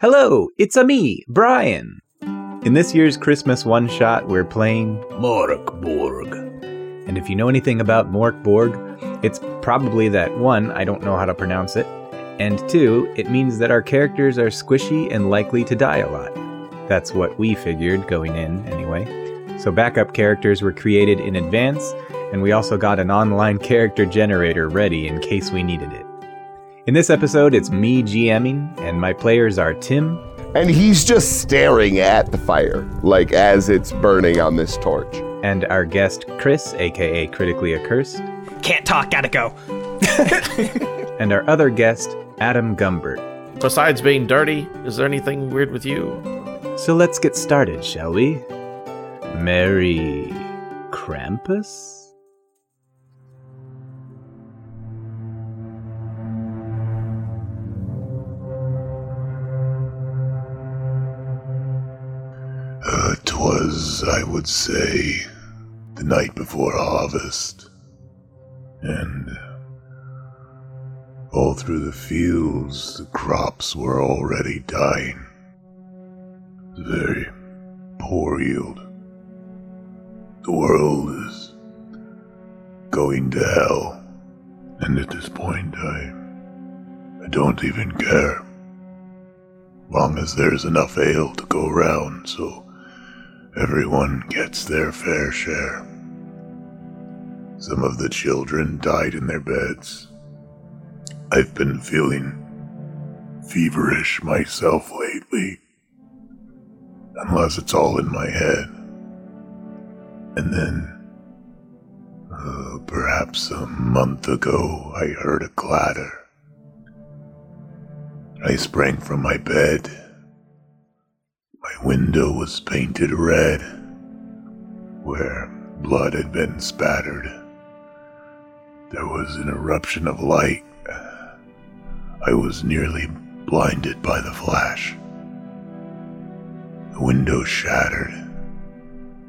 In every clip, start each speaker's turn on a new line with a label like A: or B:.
A: Hello, it's a me, Brian. In this year's Christmas one shot, we're playing
B: Mörk Borg.
A: And if you know anything about Mörk Borg, it's probably that one, I don't know how to pronounce it, and two, it means that our characters are squishy and likely to die a lot. That's what we figured going in, anyway. So backup characters were created in advance, and we also got an online character generator ready in case we needed it. In this episode, it's me GMing, and my players are Tim,
C: And he's just staring at the fire, like as it's burning on this torch.
A: and our guest Chris, aka Critically Accursed,
D: Can't talk, gotta go.
A: and our other guest, Adam Gumbert.
B: Besides being dirty, is there anything weird with you?
A: So let's get started, shall we? Merry Krampus?
E: 'Twas, I would say, the night before harvest. And all through the fields, the crops were already dying. Very poor yield. The world is going to hell. And at this point, I, I don't even care. Long as there's enough ale to go round, so everyone gets their fair share. Some of the children died in their beds. I've been feeling feverish myself lately, unless it's all in my head. And then, uh, perhaps a month ago, I heard a clatter. I sprang from my bed. My window was painted red, where blood had been spattered. There was an eruption of light. I was nearly blinded by the flash. The window shattered.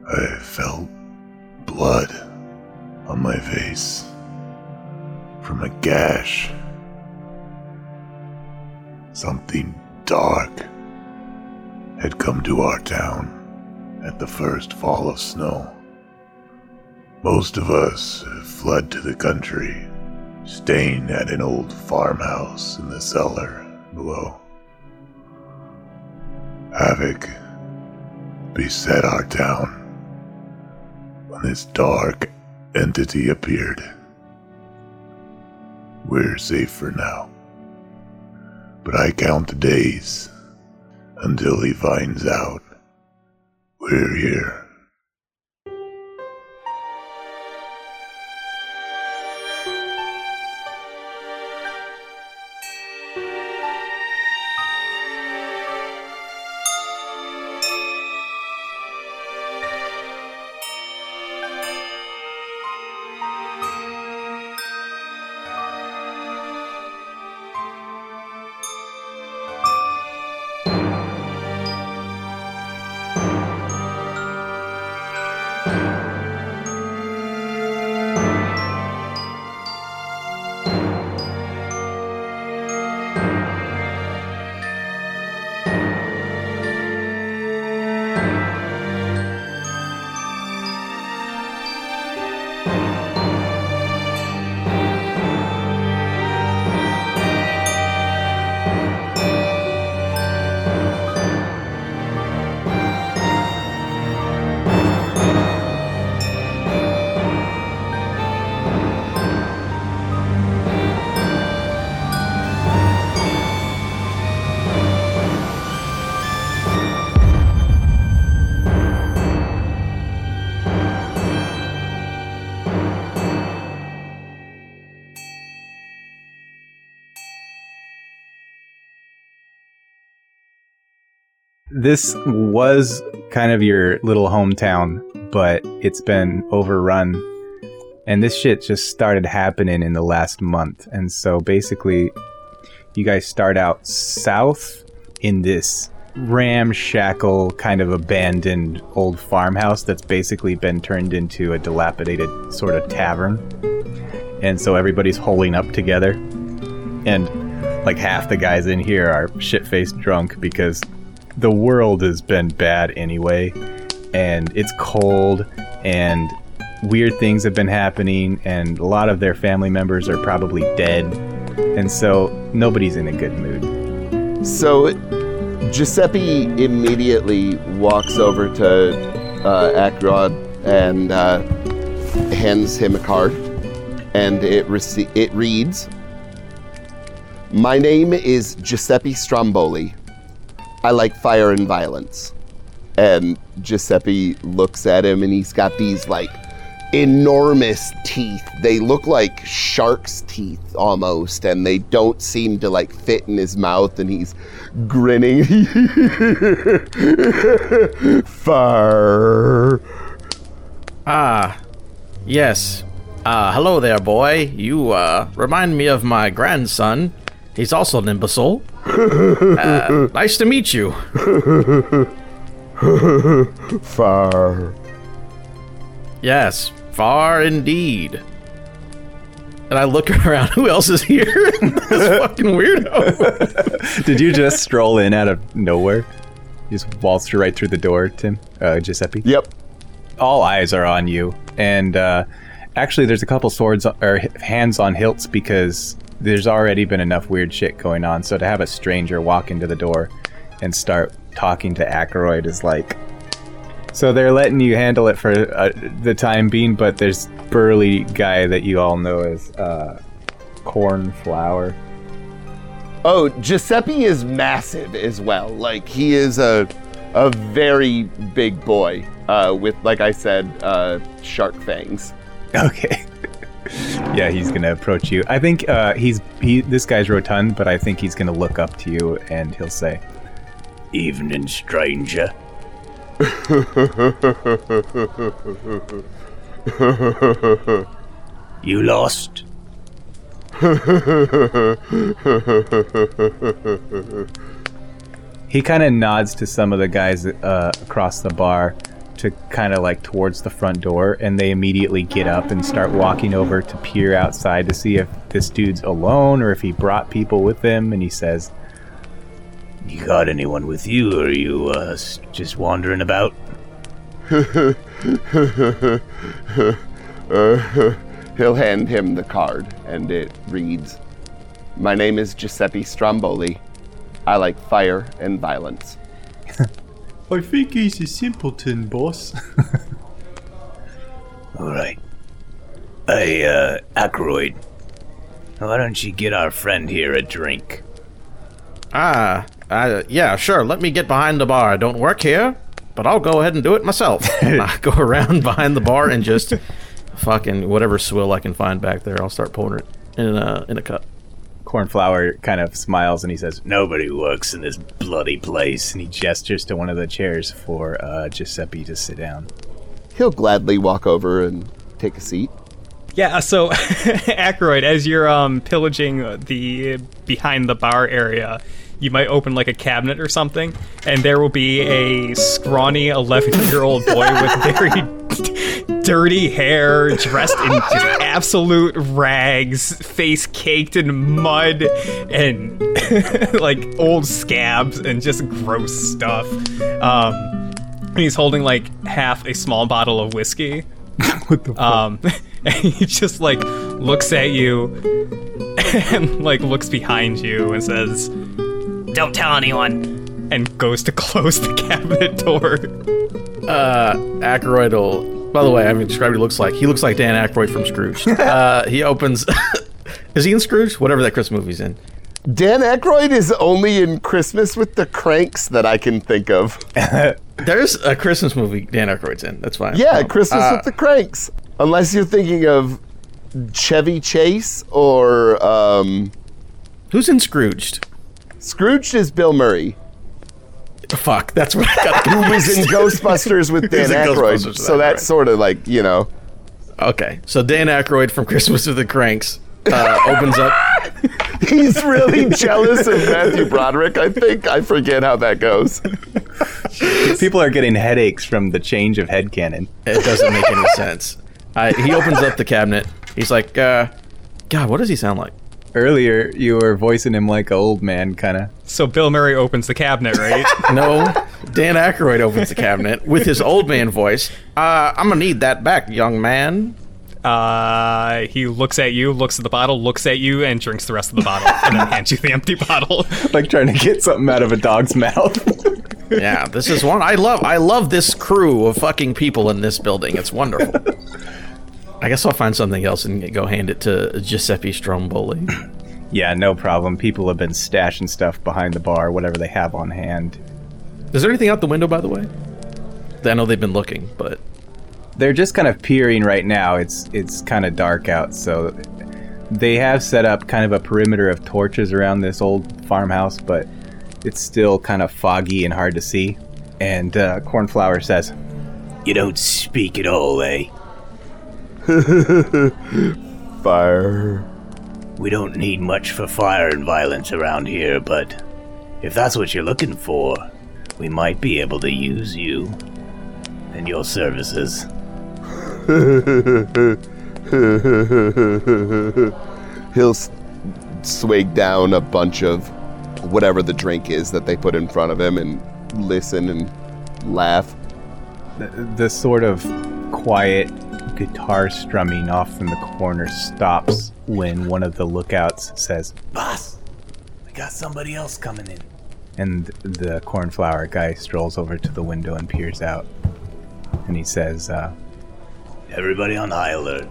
E: I felt blood on my face from a gash. Something dark had come to our town at the first fall of snow. Most of us fled to the country, staying at an old farmhouse in the cellar below. Havoc beset our town when this dark entity appeared. We're safe for now but I count the days until he finds out we're here.
A: This was kind of your little hometown, but it's been overrun. And this shit just started happening in the last month. And so basically, you guys start out south in this ramshackle, kind of abandoned old farmhouse that's basically been turned into a dilapidated sort of tavern. And so everybody's holing up together. And like half the guys in here are shit faced drunk because the world has been bad anyway, and it's cold, and weird things have been happening, and a lot of their family members are probably dead, and so nobody's in a good mood.
C: So Giuseppe immediately walks over to uh, Ackroyd and uh, hands him a card, and it rece- it reads, "My name is Giuseppe Stromboli. I like fire and violence." And Giuseppe looks at him, and he's got these like enormous teeth. They look like shark's teeth almost, and they don't seem to like fit in his mouth. And he's grinning. Fire.
B: Ah, yes. Uh, hello there, boy. You, uh, remind me of my grandson. He's also an imbecile. Uh, nice to meet you.
C: far.
B: Yes, far indeed. And I look around, who else is here? this fucking weirdo.
A: Did you just stroll in out of nowhere? You just waltzed right through the door, Tim, uh, Giuseppe.
C: Yep.
A: all eyes are on you, and uh, actually, there's a couple swords or hands on hilts because there's already been enough weird shit going on. So to have a stranger walk into the door and start talking to Ackroyd is like. So they're letting you handle it for uh, the time being, but there's burly guy that you all know as uh, Cornflower.
C: Oh, Giuseppe is massive as well. Like he is a a very big boy uh, with, like I said, uh, shark fangs.
A: Okay. Yeah, he's gonna approach you. I think uh, he's he. This guy's rotund, but I think he's gonna look up to you and he'll say,
D: Evening, stranger. You lost?
A: He kind of nods to some of the guys uh, across the bar to kind of like towards the front door, and they immediately get up and start walking over to peer outside to see if this dude's alone or if he brought people with him. And he says,
D: You got anyone with you, or are you uh, just wandering about?
C: He'll hand him the card, and it reads, "My name is Giuseppe Stromboli. I like fire and violence."
A: I think he's a simpleton, boss.
D: All right. Hey, uh, Ackroyd. Why don't you get our friend here a drink?
B: Ah, uh, yeah, sure. Let me get behind the bar. I don't work here, but I'll go ahead and do it myself. I go around behind the bar and just fucking whatever swill I can find back there. I'll start pouring it in a in a cup.
A: Cornflower kind of smiles and he says,
D: Nobody works in this bloody place.
A: and he gestures to one of the chairs for uh, Giuseppe to sit down.
C: He'll gladly walk over and take a seat.
F: Yeah, so Ackroyd, as you're um, pillaging the behind the bar area, you might open like a cabinet or something, and there will be a scrawny 11 year old boy with very dirty hair, dressed in just absolute rags, face caked in mud and like old scabs and just gross stuff. Um, and he's holding like half a small bottle of whiskey.
A: what the
F: Um, and he just like looks at you and like looks behind you and says, "Don't tell anyone." And goes to close the cabinet door.
B: Uh, Aykroyd will. By the way, I haven't described what he looks like. He looks like Dan Aykroyd from Scrooge. Uh, he opens. is he in Scrooge? Whatever that Christmas movie's in.
C: Dan Aykroyd is only in Christmas with the Cranks that I can think of.
B: There's a Christmas movie Dan Aykroyd's in. That's fine.
C: Yeah,
B: Um,
C: Christmas
B: uh,
C: with the Cranks. Unless you're thinking of Chevy Chase or um,
B: Who's in Scrooged?
C: Scrooged is Bill Murray,
B: Fuck, that's what I got.
C: who was in Ghostbusters with Dan
B: in
C: Aykroyd.
B: Ghostbusters with
C: So that's sort of like you know.
B: Okay, so Dan Aykroyd from Christmas with the Cranks uh, opens up.
C: He's really jealous of Matthew Broderick. I think I forget how that goes.
A: People are getting headaches from the change of head headcanon.
B: It doesn't make any sense. Uh, he opens up the cabinet. He's like, uh, God, what does he sound like?
A: Earlier, you were voicing him like an old man, kind of.
F: So Bill Murray opens the cabinet, right?
B: No, Dan Aykroyd opens the cabinet with his old man voice. Uh, I'm gonna need that back, young man.
F: uh, he looks at you, looks at the bottle, looks at you, and drinks the rest of the bottle, and then hands you the empty bottle.
A: Like trying to get something out of a dog's mouth.
B: Yeah, this is one I love. I love this crew of fucking people in this building. It's wonderful. I guess I'll find something else and go hand it to Giuseppe Stromboli.
A: yeah, no problem. People have been stashing stuff behind the bar, whatever they have on hand.
B: Is there anything out the window, by the way? I know they've been looking, but
A: They're just kind of peering right now. It's it's kind of dark out, so they have set up kind of a perimeter of torches around this old farmhouse, but it's still kind of foggy and hard to see. And uh, Cornflower says,
D: You don't speak at all, eh?
C: Fire.
D: We don't need much for fire and violence around here, but if that's what you're looking for, we might be able to use you and your services.
C: He'll s- swig down a bunch of whatever the drink is that they put in front of him and listen and laugh.
A: the, the sort of quiet guitar strumming off in the corner stops when one of the lookouts says,
D: Boss, we got somebody else coming in.
A: and the cornflower guy strolls over to the window and peers out. And he says, uh,
D: Everybody on high alert.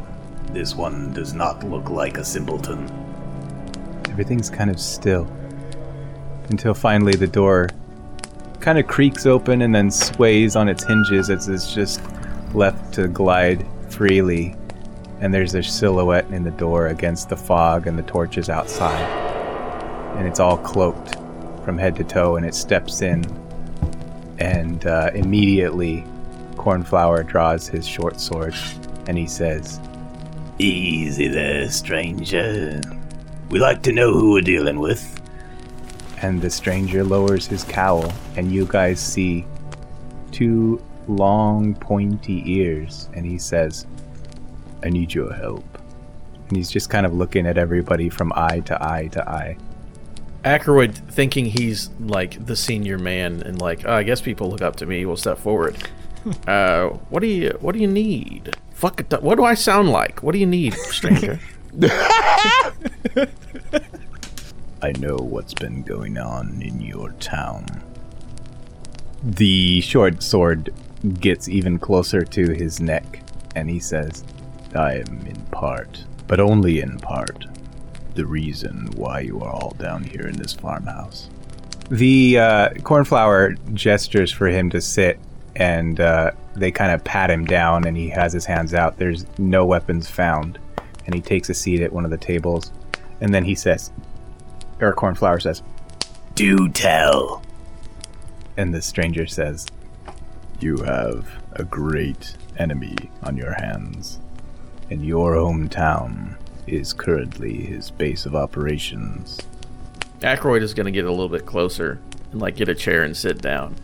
D: This one does not look like a simpleton.
A: everything's kind of still. Until finally the door kind of creaks open and then sways on its hinges as it's just left to glide freely. And there's a silhouette in the door against the fog and the torches outside. And it's all cloaked from head to toe, and it steps in. And uh, immediately, Cornflower draws his short sword and he says,
D: Easy there, stranger. We like to know who we're dealing with.
A: and the stranger lowers his cowl, and you guys see two long, pointy ears, and he says, I need your help. And he's just kind of looking at everybody from eye to eye to eye.
B: Aykroyd, thinking he's like the senior man and like, oh, I guess people look up to me, will step forward. uh, what do you what do you need? Fuck it. What do I sound like? What do you need, stranger?
D: I know what's been going on in your town.
A: The short sword gets even closer to his neck, and he says,
D: I am in part, but only in part, the reason why you are all down here in this farmhouse.
A: The uh, cornflower gestures for him to sit, and uh, they kind of pat him down, and he has his hands out. There's no weapons found, and he takes a seat at one of the tables, and then he says, or cornflower says,
D: Do tell.
A: and the stranger says,
D: You have a great enemy on your hands, and your hometown is currently his base of operations.
B: Aykroyd is gonna get a little bit closer and like get a chair and sit down.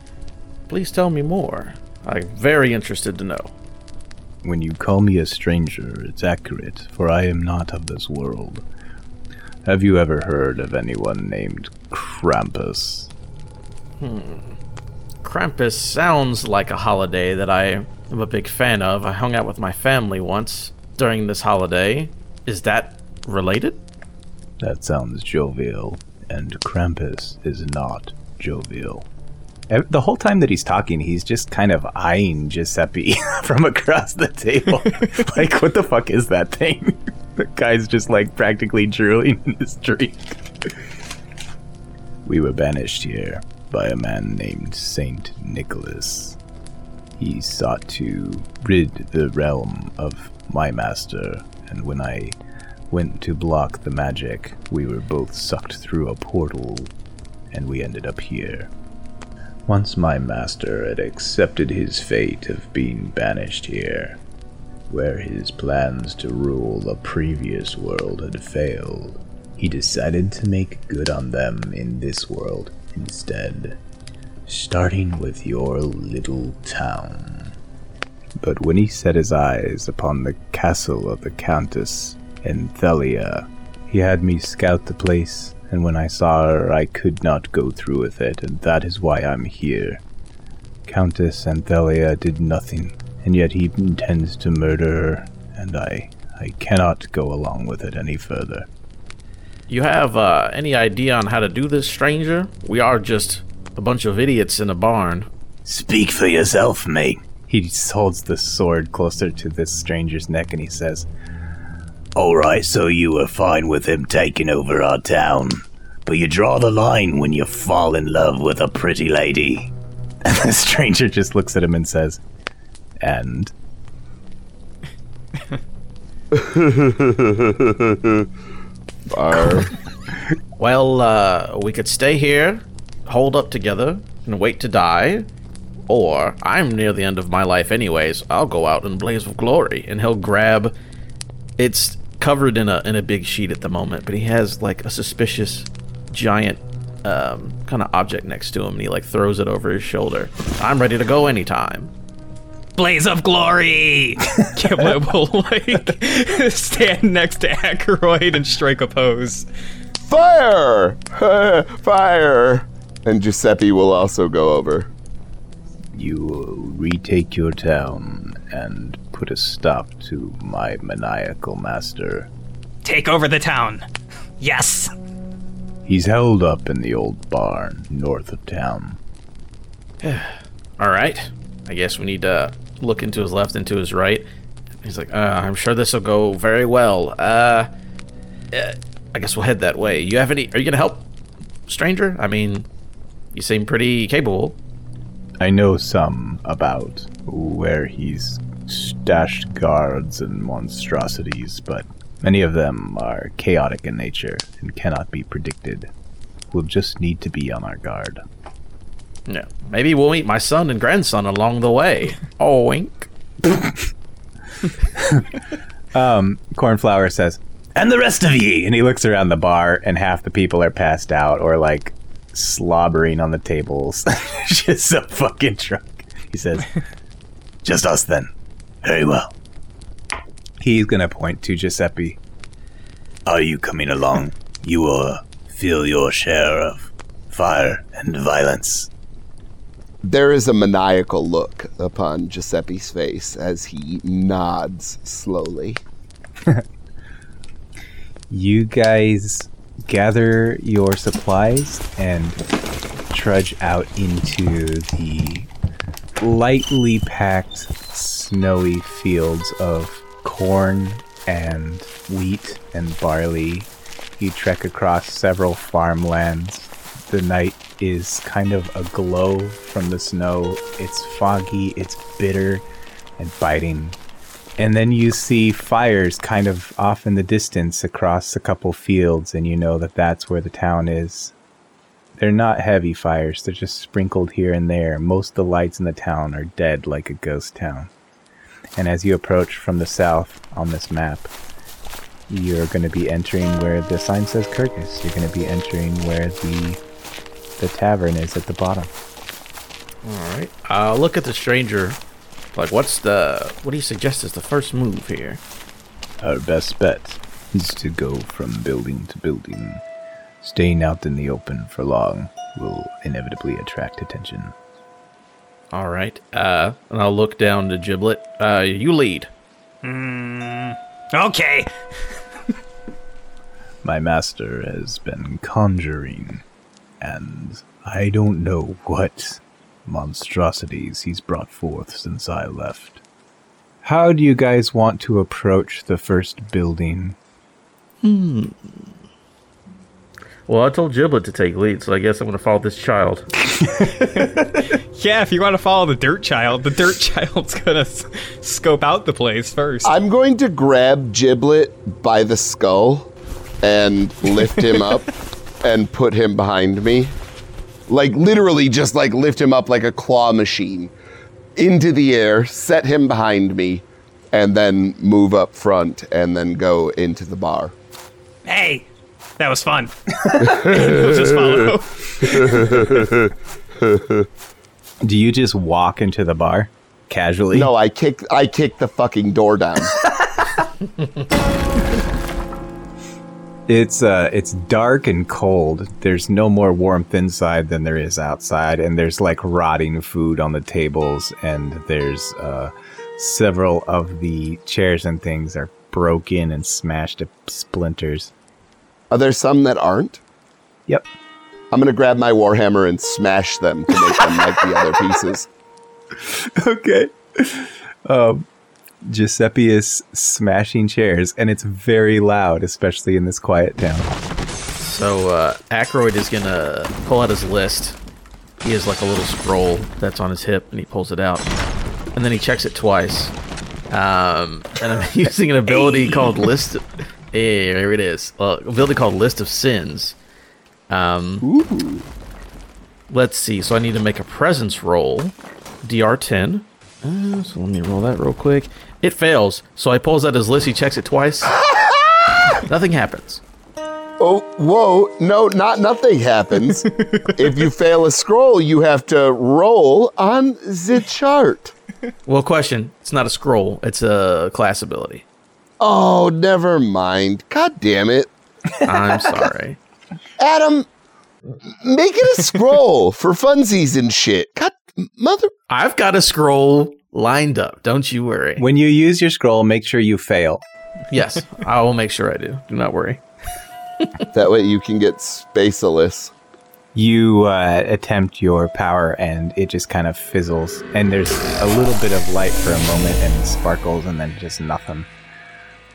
B: Please tell me more. I'm very interested to know.
D: When you call me a stranger, it's accurate, for I am not of this world. Have you ever heard of anyone named Krampus? Hmm.
B: Krampus sounds like a holiday that I am a big fan of. I hung out with my family once during this holiday. Is that related?
D: That sounds jovial, and Krampus is not jovial.
A: The whole time that he's talking, he's just kind of eyeing Giuseppe from across the table. like, what the fuck is that thing? the guy's just like practically drooling in his drink.
D: We were banished here by a man named Saint Nicholas. He sought to rid the realm of my master, and when I went to block the magic, we were both sucked through a portal, and we ended up here. Once my master had accepted his fate of being banished here, where his plans to rule the previous world had failed, he decided to make good on them in this world instead, starting with your little town. But when he set his eyes upon the castle of the Countess Enthelia, he
A: had me scout the place, and when I saw her, I could not go through with it, and that is why I'm here. Countess Anthelia did nothing, and yet he intends to murder her, and I I cannot go along with it any further.
B: You have uh, any idea on how to do this, stranger? We are just a bunch of idiots in a barn.
A: Speak for yourself, mate. He holds the sword closer to this stranger's neck and he says,
E: Alright, so you were fine with him taking over our town. But you draw the line when you fall in love with a pretty lady.
A: And the stranger just looks at him and says, And?
C: Bar.
B: Well, uh, we could stay here, hold up together, and wait to die. Or, I'm near the end of my life anyways. I'll go out and blaze of glory. And he'll grab. It's covered in a in a big sheet at the moment, but he has like a suspicious giant um, kind of object next to him, and he like throws it over his shoulder. I'm ready to go anytime.
F: Blaze of glory! Gimlet will like stand next to Ackroyd and strike a pose.
C: Fire! Fire! And Giuseppe will also go over.
A: You will retake your town and put a stop to my maniacal master.
F: Take over the town. Yes.
A: He's held up in the old barn north of town.
B: All right. I guess we need to look into his left and to his right. He's like, uh, I'm sure this will go very well. Uh, uh, I guess we'll head that way. You have any? Are you gonna help, stranger? I mean, you seem pretty capable.
A: I know some about where he's stashed guards and monstrosities, but many of them are chaotic in nature and cannot be predicted. We'll just need to be on our guard.
B: Yeah. Maybe we'll meet my son and grandson along the way. Oh, wink.
A: Um, Cornflower says, and the rest of ye! And he looks around the bar, and half the people are passed out or like slobbering on the tables. just so fucking drunk. He says,
E: Just us then. Very well.
A: he's gonna point to Giuseppe.
E: Are you coming along? You will feel your share of fire and violence.
C: There is a maniacal look upon Giuseppe's face as he nods slowly.
A: You guys gather your supplies and trudge out into the lightly packed, snowy fields of corn and wheat and barley. You trek across several farmlands. The night is kind of a glow from the snow. It's foggy, it's bitter and biting. And then you see fires kind of off in the distance across a couple fields, and you know that that's where the town is. They're not heavy fires, they're just sprinkled here and there. Most of the lights in the town are dead like a ghost town. And as you approach from the south on this map, you're going to be entering where the sign says Kirkus. You're going to be entering where the the tavern is at the bottom.
B: All right. I'll look at the stranger. Like, what's the? What do you suggest is the first move here?
A: Our best bet is to go from building to building. Staying out in the open for long will inevitably attract attention.
B: All right. Uh, and I'll look down to Giblet. Uh, you lead.
F: Okay.
A: My master has been conjuring, and I don't know what monstrosities he's brought forth since I left. How do you guys want to approach the first building? Hmm.
B: Well, I told Giblet to take lead, so I guess I'm gonna follow this child.
F: Yeah, if you want to follow the dirt child, the dirt child's gonna s- scope out the place first.
C: I'm going to grab Giblet by the skull and lift him up and put him behind me. Like literally just like lift him up like a claw machine into the air, set him behind me, and then move up front and then go into the bar.
F: hey, that was fun. He'll just follow.
A: Do you just walk into the bar casually?
C: No, I kick I kick the fucking door down.
A: It's uh it's dark and cold. There's no more warmth inside than there is outside and there's like rotting food on the tables and there's uh several of the chairs and things are broken and smashed to splinters.
C: Are there some that aren't?
A: Yep.
C: I'm gonna grab my warhammer and smash them to make them like the other pieces.
A: okay. Um, Giuseppe is smashing chairs, and it's very loud, especially in this quiet town.
B: So uh, Ackroyd is gonna pull out his list. He has like a little scroll that's on his hip, and he pulls it out, and then he checks it twice. Um, and I'm using an ability called List. Hey, there it is. Uh, ability called List of Sins. Um, Let's see. So I need to make a presence roll. DR10. Uh, so let me roll that real quick. It fails. So I pulls out his list. He checks it twice. Nothing happens.
C: Oh, whoa! No, not nothing happens. if you fail a scroll, you have to roll on the chart.
B: Well, question. It's not a scroll. It's a class ability.
C: Oh, never mind. God damn it,
B: I'm sorry.
C: Adam! Make it a scroll for funsies and shit. God, mother.
B: I've got a scroll lined up. Don't you worry.
A: When you use your scroll, make sure you fail.
B: Yes, I will make sure I do. Do not worry.
C: That way you can get spaceless.
A: You uh, attempt your power, and it just kind of fizzles. And there's a little bit of light for a moment, and sparkles, and then just nothing.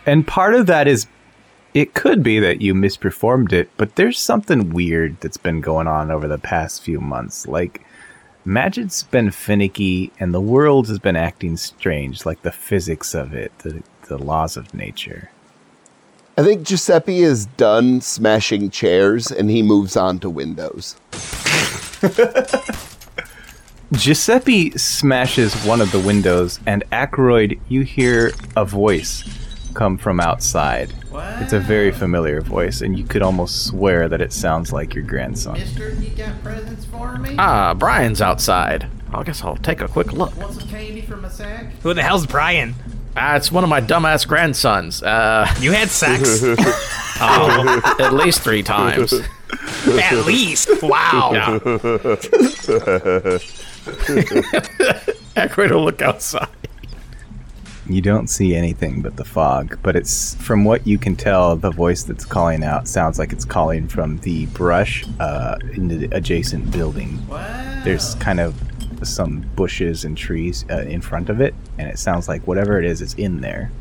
A: And part of that is, it could be that you misperformed it, but there's something weird that's been going on over the past few months. Like, magic's been finicky, and the world has been acting strange, like the physics of it, the, the laws of nature.
C: I think Giuseppe is done smashing chairs and he moves on to windows.
A: Giuseppe smashes one of the windows, and Ackroyd, you hear a voice come from outside. It's a very familiar voice, and you could almost swear that it sounds like your grandson.
G: Mister, you got presents for me?
B: Ah, Brian's outside. I guess I'll take a quick look.
G: Want some candy from my sack?
F: Who the hell's Brian?
B: Ah, it's one of my dumbass grandsons. Uh,
F: You had sex?
B: oh, at least three times.
F: At least. Wow.
B: Yeah. Ackroyd will look outside.
A: You don't see anything but the fog, but it's from what you can tell, the voice that's calling out sounds like it's calling from the brush uh, in the adjacent building. There's kind of some bushes and trees uh, in front of it, and it sounds like whatever it is it's in there.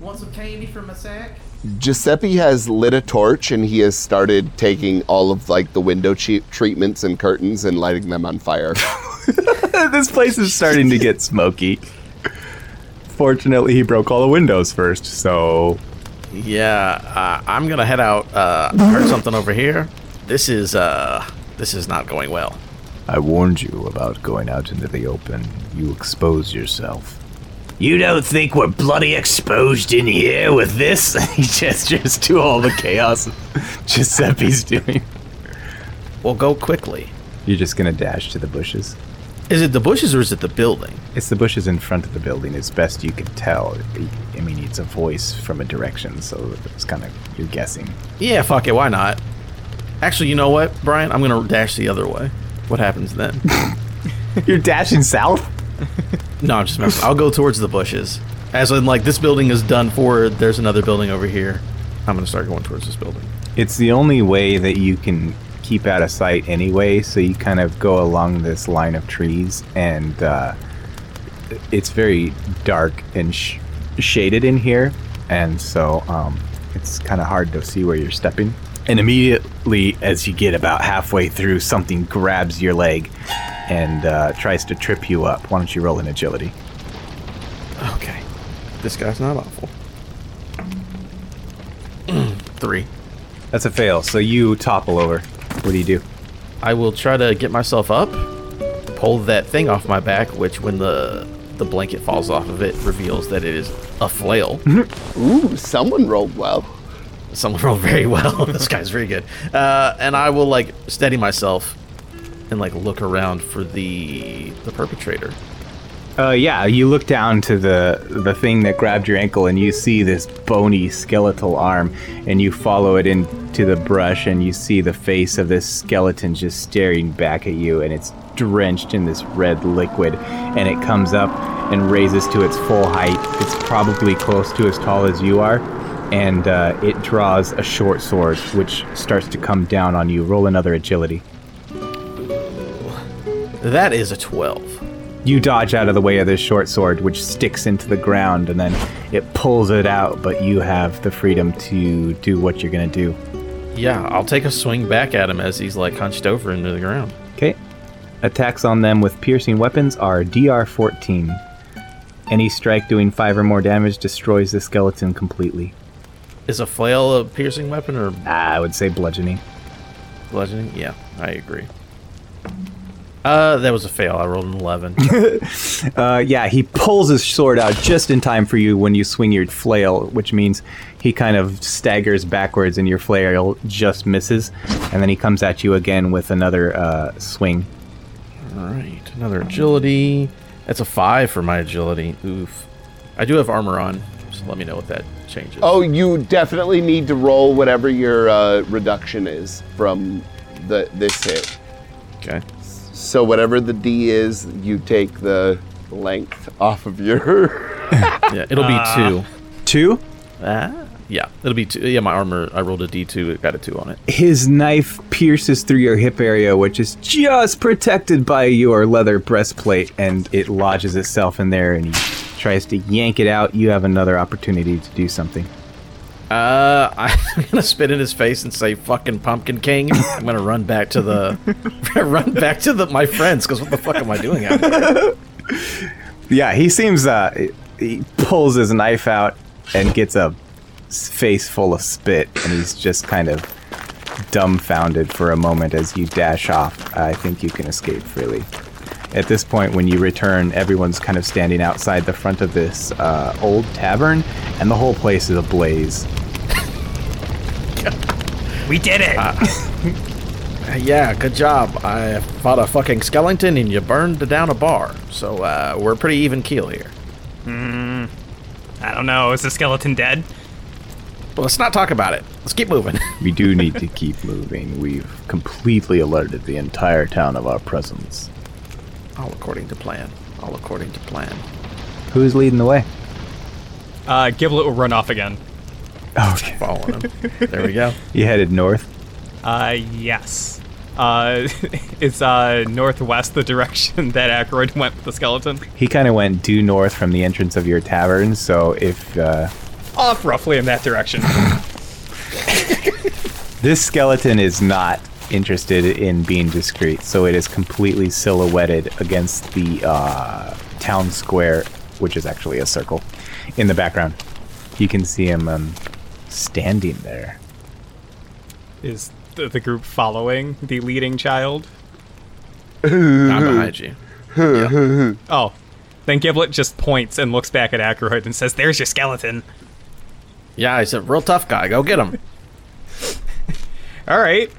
G: Want some candy from my sack?
C: Giuseppe has lit a torch and he has started taking all of like the window che- treatments and curtains and lighting them on fire.
A: this place is starting to get smoky. Fortunately, he broke all the windows first, so
B: Yeah, uh, I'm gonna head out. Uh, I heard something over here. This is uh, this is not going well.
D: I warned you about going out into the open. You expose yourself.
H: You don't think we're bloody exposed in here with this? he gestures to all the chaos Giuseppe's doing.
B: Well, go quickly.
A: you're just gonna dash to the bushes.
B: Is it the bushes or is it the building?
A: It's the bushes in front of the building, as best you can tell. I mean, it's a voice from a direction, so it's kind of you're guessing.
B: Yeah, fuck it. Why not? Actually, you know what, Brian? I'm gonna dash the other way. What happens then?
A: You're dashing south.
B: no, I'm just messing. I'll go towards the bushes. As in, like this building is done for. There's another building over here. I'm gonna start going towards this building.
A: It's the only way that you can keep out of sight anyway. So you kind of go along this line of trees, and uh, it's very dark and sh- shaded in here, and so um, it's kind of hard to see where you're stepping. And immediately, as you get about halfway through, something grabs your leg and uh, tries to trip you up. Why don't you roll an agility?
B: Okay. This guy's not awful. Three.
A: That's a fail. So you topple over. What do you do?
B: I will try to get myself up, pull that thing off my back, which when the the blanket falls off of it reveals that it is a flail.
C: Ooh, someone rolled well.
B: Someone rolled very well. this guy's very good. Uh, and I will like steady myself and like look around for the the perpetrator.
A: Uh, yeah, you look down to the the thing that grabbed your ankle, and you see this bony skeletal arm, and you follow it into the brush, and you see the face of this skeleton just staring back at you, and it's drenched in this red liquid, and it comes up and raises to its full height. It's probably close to as tall as you are, and uh, it draws a short sword, which starts to come down on you. Roll another agility.
B: That is a 12.
A: You dodge out of the way of this short sword, which sticks into the ground, and then it pulls it out, but you have the freedom to do what you're going to do.
B: Yeah, I'll take a swing back at him as he's like hunched over into the ground.
A: Okay. Attacks on them with piercing weapons are DR 14. Any strike doing 5 or more damage destroys the skeleton completely.
B: Is a flail a piercing weapon or
A: I would say bludgeoning.
B: bludgeoning? Yeah, I agree. Uh, that was a fail. I rolled an 11.
A: Uh, yeah, he pulls his sword out just in time for you when you swing your flail, which means he kind of staggers backwards and your flail just misses, and then he comes at you again with another uh, swing.
B: All right, another agility. That's a 5 for my agility. Oof. I do have armor on, so let me know what that changes.
C: Oh, you definitely need to roll whatever your uh, reduction is from the this hit.
B: okay.
C: So whatever the D is, you take the length off of your.
B: Yeah, it'll be 2.
A: Two?
B: Ah, yeah, it'll be 2. Yeah, my armor, I rolled a d2, it got a 2 on it.
A: His knife pierces through your hip area, which is just protected by your leather breastplate, and it lodges itself in there, and he tries to yank it out. You have another opportunity to do something.
B: Uh, I'm gonna spit in his face and say "fucking Pumpkin King." I'm gonna run back to the, run back to the my friends because what the fuck am I doing out here?
A: Yeah, he seems, uh, he pulls his knife out and gets a face full of spit, and he's just kind of dumbfounded for a moment as you dash off. I think you can escape freely. At this point, when you return, everyone's kind of standing outside the front of this uh, old tavern, and the whole place is ablaze.
F: We did it!
B: Yeah, good job. I fought a fucking skeleton and you burned down a bar. So uh, we're pretty even keel here.
F: I don't know. Is the skeleton dead?
B: But let's not talk about it. Let's keep moving.
D: We do need to keep moving. We've completely alerted the entire town of our presence.
B: All according to plan. All according to plan.
A: Who's leading the way?
F: Uh, Giblet will run off again.
A: Okay.
B: Following him. there we go.
A: You headed north.
F: Uh, yes. Uh, it's uh northwest the direction that Ackroyd went with the skeleton.
A: He kind of went due north from the entrance of your tavern, so if uh,
F: Off roughly in that direction.
A: This skeleton is not interested in being discreet, so it is completely silhouetted against the uh, town square, which is actually a circle, in the background. You can see him um, standing there.
F: Is the, the group following the leading child?
B: I'm behind you.
F: Oh. Then Giblet just points and looks back at Ackroyd and says, There's your skeleton.
B: Yeah, he's a real tough guy. Go get him.
F: All right.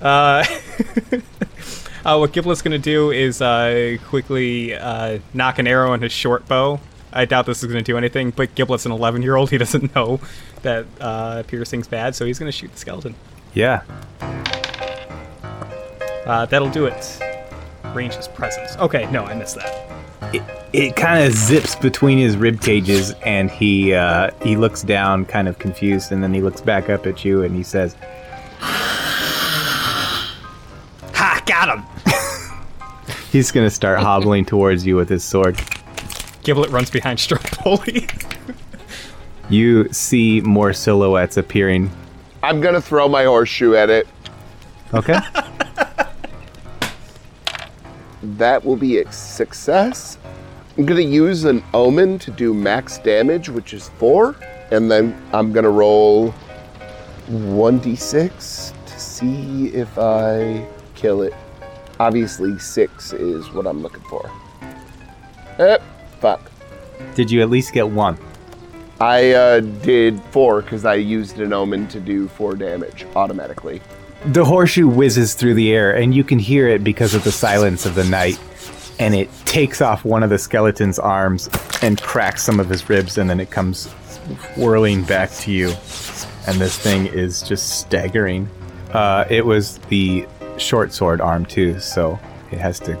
F: Uh, uh, what Giblet's going to do is uh, quickly uh, knock an arrow in his short bow. I doubt this is going to do anything, but Giblet's an 11 year old. He doesn't know that uh, piercing's bad, so he's going to shoot the skeleton.
A: Yeah.
F: Uh, that'll do it. Range his presence. Okay, no, I missed that.
A: It, it kind of zips between his rib cages, and he uh, he looks down, kind of confused, and then he looks back up at you, and he says!
F: Got him!
A: he's gonna start hobbling towards you with his sword.
F: Giblet runs behind Stromboli.
A: You see more silhouettes appearing.
C: I'm gonna throw my horseshoe at it.
A: Okay.
C: That will be a success. I'm gonna use an omen to do max damage, which is four, and then I'm gonna roll 1d6 to see if I kill it. Obviously, six is what I'm looking for. Eh, fuck.
A: Did you at least get one?
C: I uh, did four because I used an omen to do four damage automatically.
A: The horseshoe whizzes through the air, and you can hear it because of the silence of the night. and it takes off one of the skeleton's arms and cracks some of his ribs, and then it comes whirling back to you. And this thing is just staggering. Uh, it was the short sword arm too, so it has to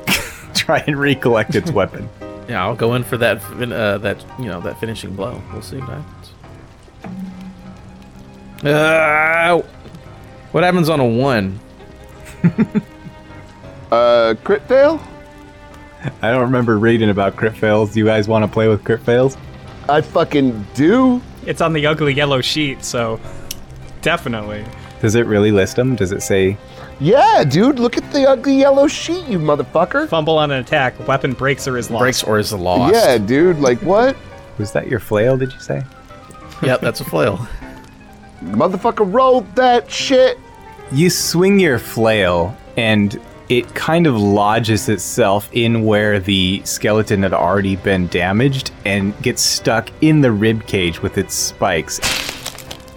A: try and recollect its weapon.
B: Yeah, I'll go in for that. Uh, that you know that finishing blow. We'll see what happens. Uh, what happens on a one?
C: Uh, crit fail?
A: I don't remember reading about crit fails. Do you guys want to play with crit fails?
C: I fucking do.
F: It's on the ugly yellow sheet, so definitely.
A: Does it really list them? Does it say
C: Yeah, dude, look at the ugly yellow sheet, you motherfucker.
F: Fumble on an attack, weapon breaks or is lost.
B: Breaks or is lost?
C: Yeah, dude, like what?
A: was that your flail? Did you say?
B: Yep, that's a flail.
C: Motherfucker rolled that shit.
A: You swing your flail, and it kind of lodges itself in where the skeleton had already been damaged and gets stuck in the rib cage with its spikes.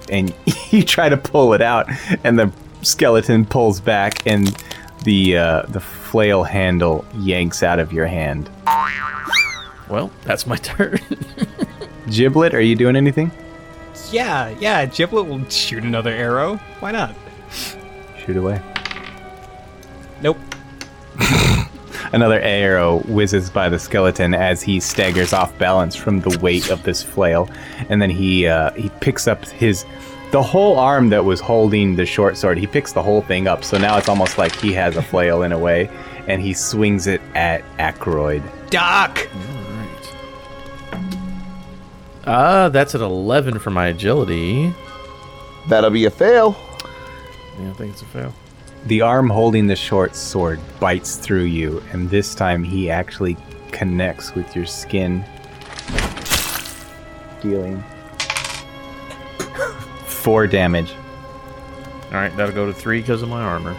A: And you try to pull it out, and the skeleton pulls back, and the uh, the flail handle yanks out of your hand.
B: Well, that's my turn.
A: Giblet, are you doing anything?
F: Yeah, yeah, Giblet will shoot another arrow. Why not?
A: Shoot away.
F: Nope.
A: Another arrow whizzes by the skeleton as he staggers off balance from the weight of this flail, and then he uh, he picks up his the whole arm that was holding the short sword. He picks the whole thing up, so now it's almost like he has a flail in a way, and he swings it at Ackroyd.
F: Doc!
B: Uh, that's an 11 for my agility.
C: That'll be a fail.
B: Yeah, I think it's a fail.
A: The arm holding the short sword bites through you, and this time he actually connects with your skin, dealing four damage.
B: All right, that'll go to three because of my armor.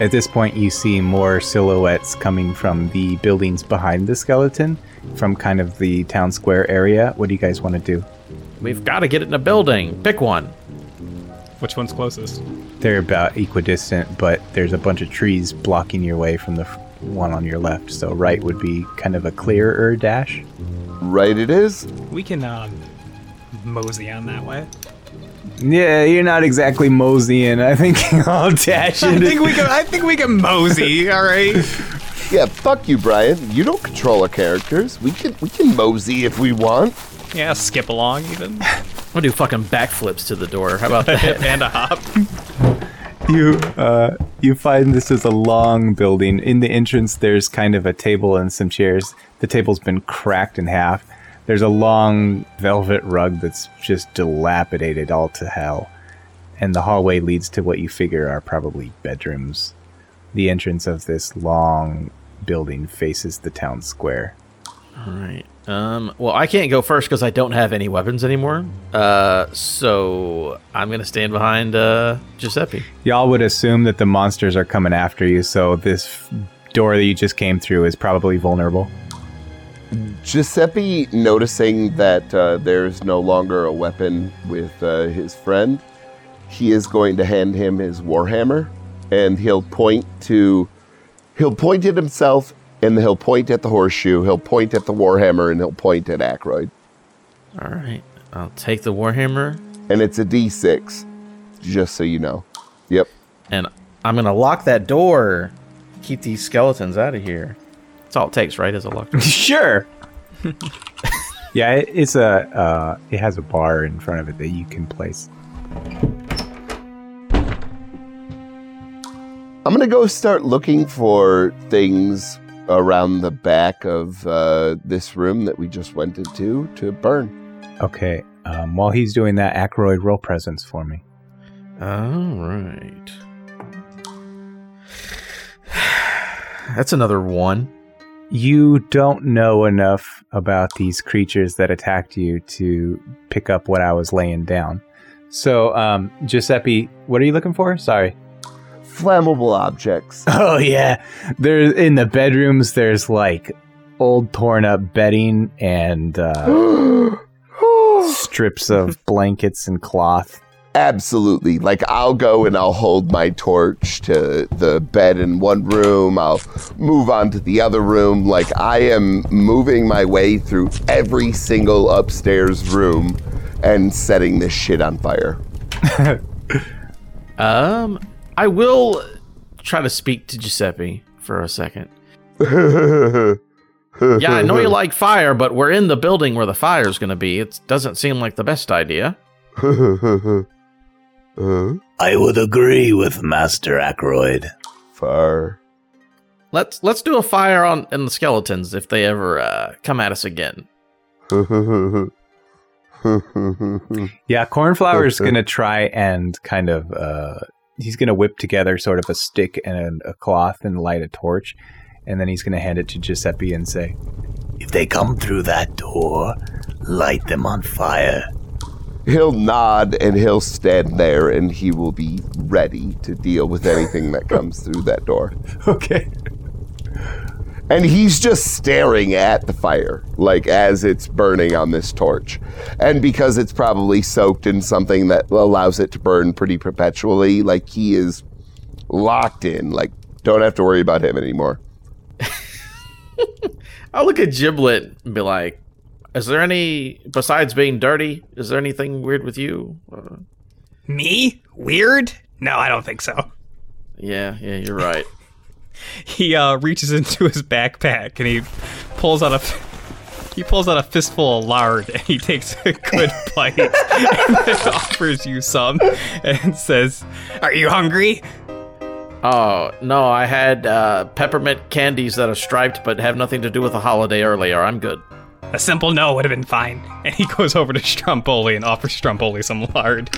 A: At this point, you see more silhouettes coming from the buildings behind the skeleton, from kind of the town square area. What do you guys want to do?
B: We've got to get it in a building. Pick one.
F: Which one's closest?
A: They're about equidistant, but there's a bunch of trees blocking your way from the f- one on your left. So right would be kind of a clearer dash.
C: Right, it is.
F: We can, um, mosey on that way.
A: Yeah, you're not exactly moseying. I think I'll dash
F: I
A: into.
F: think we can. I think we can mosey. All right.
C: Yeah, fuck you, Brian. You don't control our characters. We can we can mosey if we want.
F: Yeah, skip along even,
B: I'll do fucking backflips to the door. How about that?
F: and a hop.
A: you uh, you find this is a long building. In the entrance, there's kind of a table and some chairs. The table's been cracked in half. There's a long velvet rug that's just dilapidated all to hell, and the hallway leads to what you figure are probably bedrooms. The entrance of this long building faces the town square.
B: All right. Um. Well, I can't go first because I don't have any weapons anymore. Uh. So I'm gonna stand behind uh Giuseppe.
A: Y'all would assume that the monsters are coming after you, so this f- door that you just came through is probably vulnerable.
C: Giuseppe, noticing that uh, there's no longer a weapon with uh, his friend, he is going to hand him his warhammer, and he'll point to, he'll point at himself, and he'll point at the horseshoe. He'll point at the warhammer, and he'll point at Ackroyd.
B: All right. I'll take the warhammer
C: And it's a D6, just so you know. Yep.
B: and I'm gonna lock that door. Keep these skeletons out of here. That's all it takes, right? Is a lock.
A: sure. yeah, it, it's a uh, it has a bar in front of it that you can place.
C: I'm gonna go start looking for things around the back of uh, this room that we just went into to burn.
A: Okay. Um, while he's doing that, Ackroyd roll presence for me.
B: All right. That's another one.
A: You don't know enough about these creatures that attacked you to pick up what I was laying down. So, um, Giuseppe, what are you looking for? Sorry.
C: Flammable objects.
A: Oh yeah, there in the bedrooms. There's like old torn up bedding and uh, strips of blankets and cloth.
C: Absolutely. Like I'll go and I'll hold my torch to the bed in one room. I'll move on to the other room. Like I am moving my way through every single upstairs room and setting this shit on fire.
B: Um, I will try to speak to Giuseppe for a second. Yeah, I know you like fire, but we're in the building where the fire's going to be. It doesn't seem like the best idea.
C: Uh,
H: I would agree with Master Ackroyd.
C: fire.
B: Let's let's do a fire on in the skeletons if they ever uh, come at us again.
A: Yeah, Cornflower's gonna try and kind of uh he's gonna whip together sort of a stick and a, a cloth and light a torch, and then he's gonna hand it to Giuseppe and say,
H: If they come through that door, light them on fire.
C: He'll nod and he'll stand there and he will be ready to deal with anything that comes through that door.
A: "Okay."
C: And he's just staring at the fire, like as it's burning on this torch. And because it's probably soaked in something that allows it to burn pretty perpetually, like he is locked in. Like, don't have to worry about him anymore.
B: I'll look at Giblet and be like, "Is there any besides being dirty? Is there anything weird with you?" Uh,
F: Me? Weird? No, I don't think so.
B: yeah, yeah, you're right.
F: He uh, reaches into his backpack and he pulls out a he pulls out a fistful of lard and he takes a good bite and then offers you some and says, "Are you hungry?"
B: Oh no, I had uh, peppermint candies that are striped but have nothing to do with the holiday earlier. I'm good.
F: A simple no would have been fine. And he goes over to Stromboli and offers Stromboli some lard.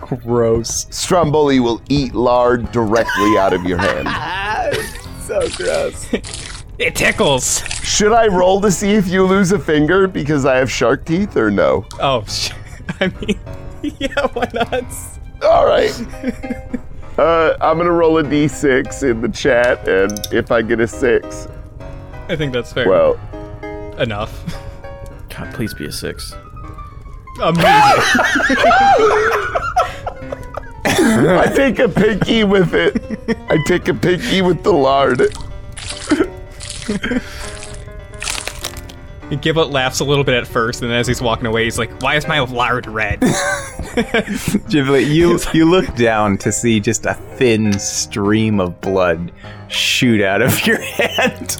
A: Gross.
C: Stromboli will eat lard directly out of your hand.
A: So gross.
F: It tickles.
C: Should I roll to see if you lose a finger because I have shark teeth or no?
F: Oh, sh- I mean, yeah, why not?
C: All right. Uh, I'm gonna roll a d6 in the chat, and if I get a six,
F: I think that's fair.
C: well,
F: enough.
B: God, please be a six.
F: Amazing.
C: I take a pinky with it. I take a pinky with the lard.
F: Giblet laughs a little bit at first, and then as he's walking away, he's like, "Why is my lard red?"
A: Giblet, you you look down to see just a thin stream of blood shoot out of your hand.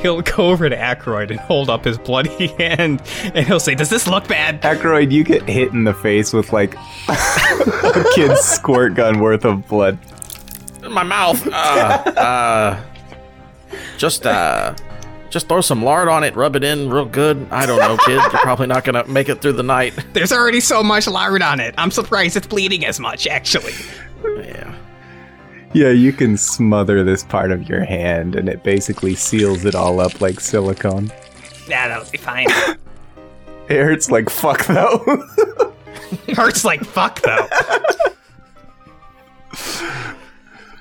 F: He'll go over to Ackroyd and hold up his bloody hand, and he'll say, "Does this look bad?"
A: Ackroyd, you get hit in the face with like a kid's squirt gun worth of blood.
B: In my mouth. Uh, uh, just uh, just throw some lard on it, rub it in real good. I don't know, kid. You're probably not gonna make it through the night.
F: There's already so much lard on it. I'm surprised it's bleeding as much, actually.
B: Yeah.
A: Yeah, you can smother this part of your hand and it basically seals it all up like silicone.
F: Yeah, that'll be fine.
A: It hurts like fuck though.
F: it Hurts like fuck, though.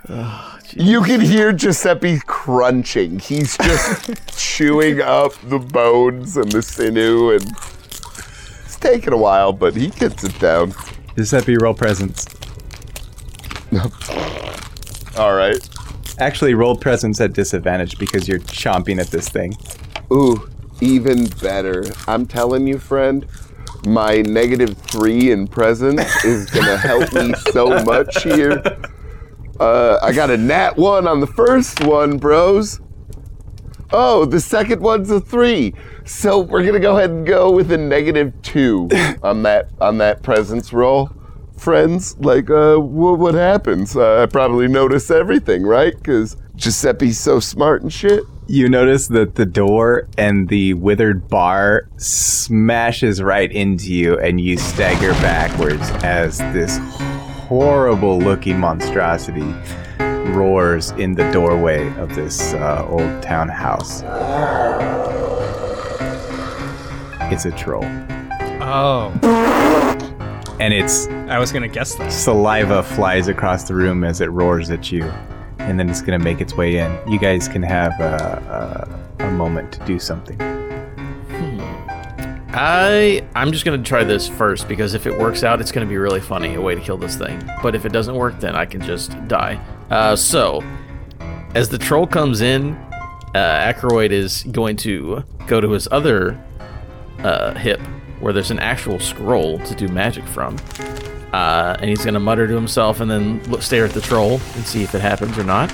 C: You can hear Giuseppe crunching. He's just chewing up the bones and the sinew, and it's taking a while, but he gets it down.
A: Giuseppe, roll presence.
C: All right.
A: Actually, roll presence at disadvantage because you're chomping at this thing.
C: Ooh, even better. I'm telling you, friend, my negative three in presence is gonna help me so much here. Uh, I got a nat one on the first one, bros. Oh, the second one's a three. So we're gonna go ahead and go with a negative two on that on that presence roll. Friends, like, uh, wh- what happens? Uh, I probably notice everything, right? Because Giuseppe's so smart and shit.
A: You notice that the door and the withered bar smashes right into you, and you stagger backwards as this horrible looking monstrosity roars in the doorway of this uh, old townhouse. It's a troll.
F: Oh,
A: And its
F: I was gonna guess that.
A: saliva flies across the room as it roars at you. And then it's going to make its way in. You guys can have a, a, a moment to do something.
B: I I'm just gonna try this first because if it works out, it's gonna be really funny a way to kill this thing. But if it doesn't work, then I can just die. Uh, so as the troll comes in, uh, Ackroyd is going to go to his other uh, hip where there's an actual scroll to do magic from. Uh, and he's gonna mutter to himself and then look, stare at the troll and see if it happens or not.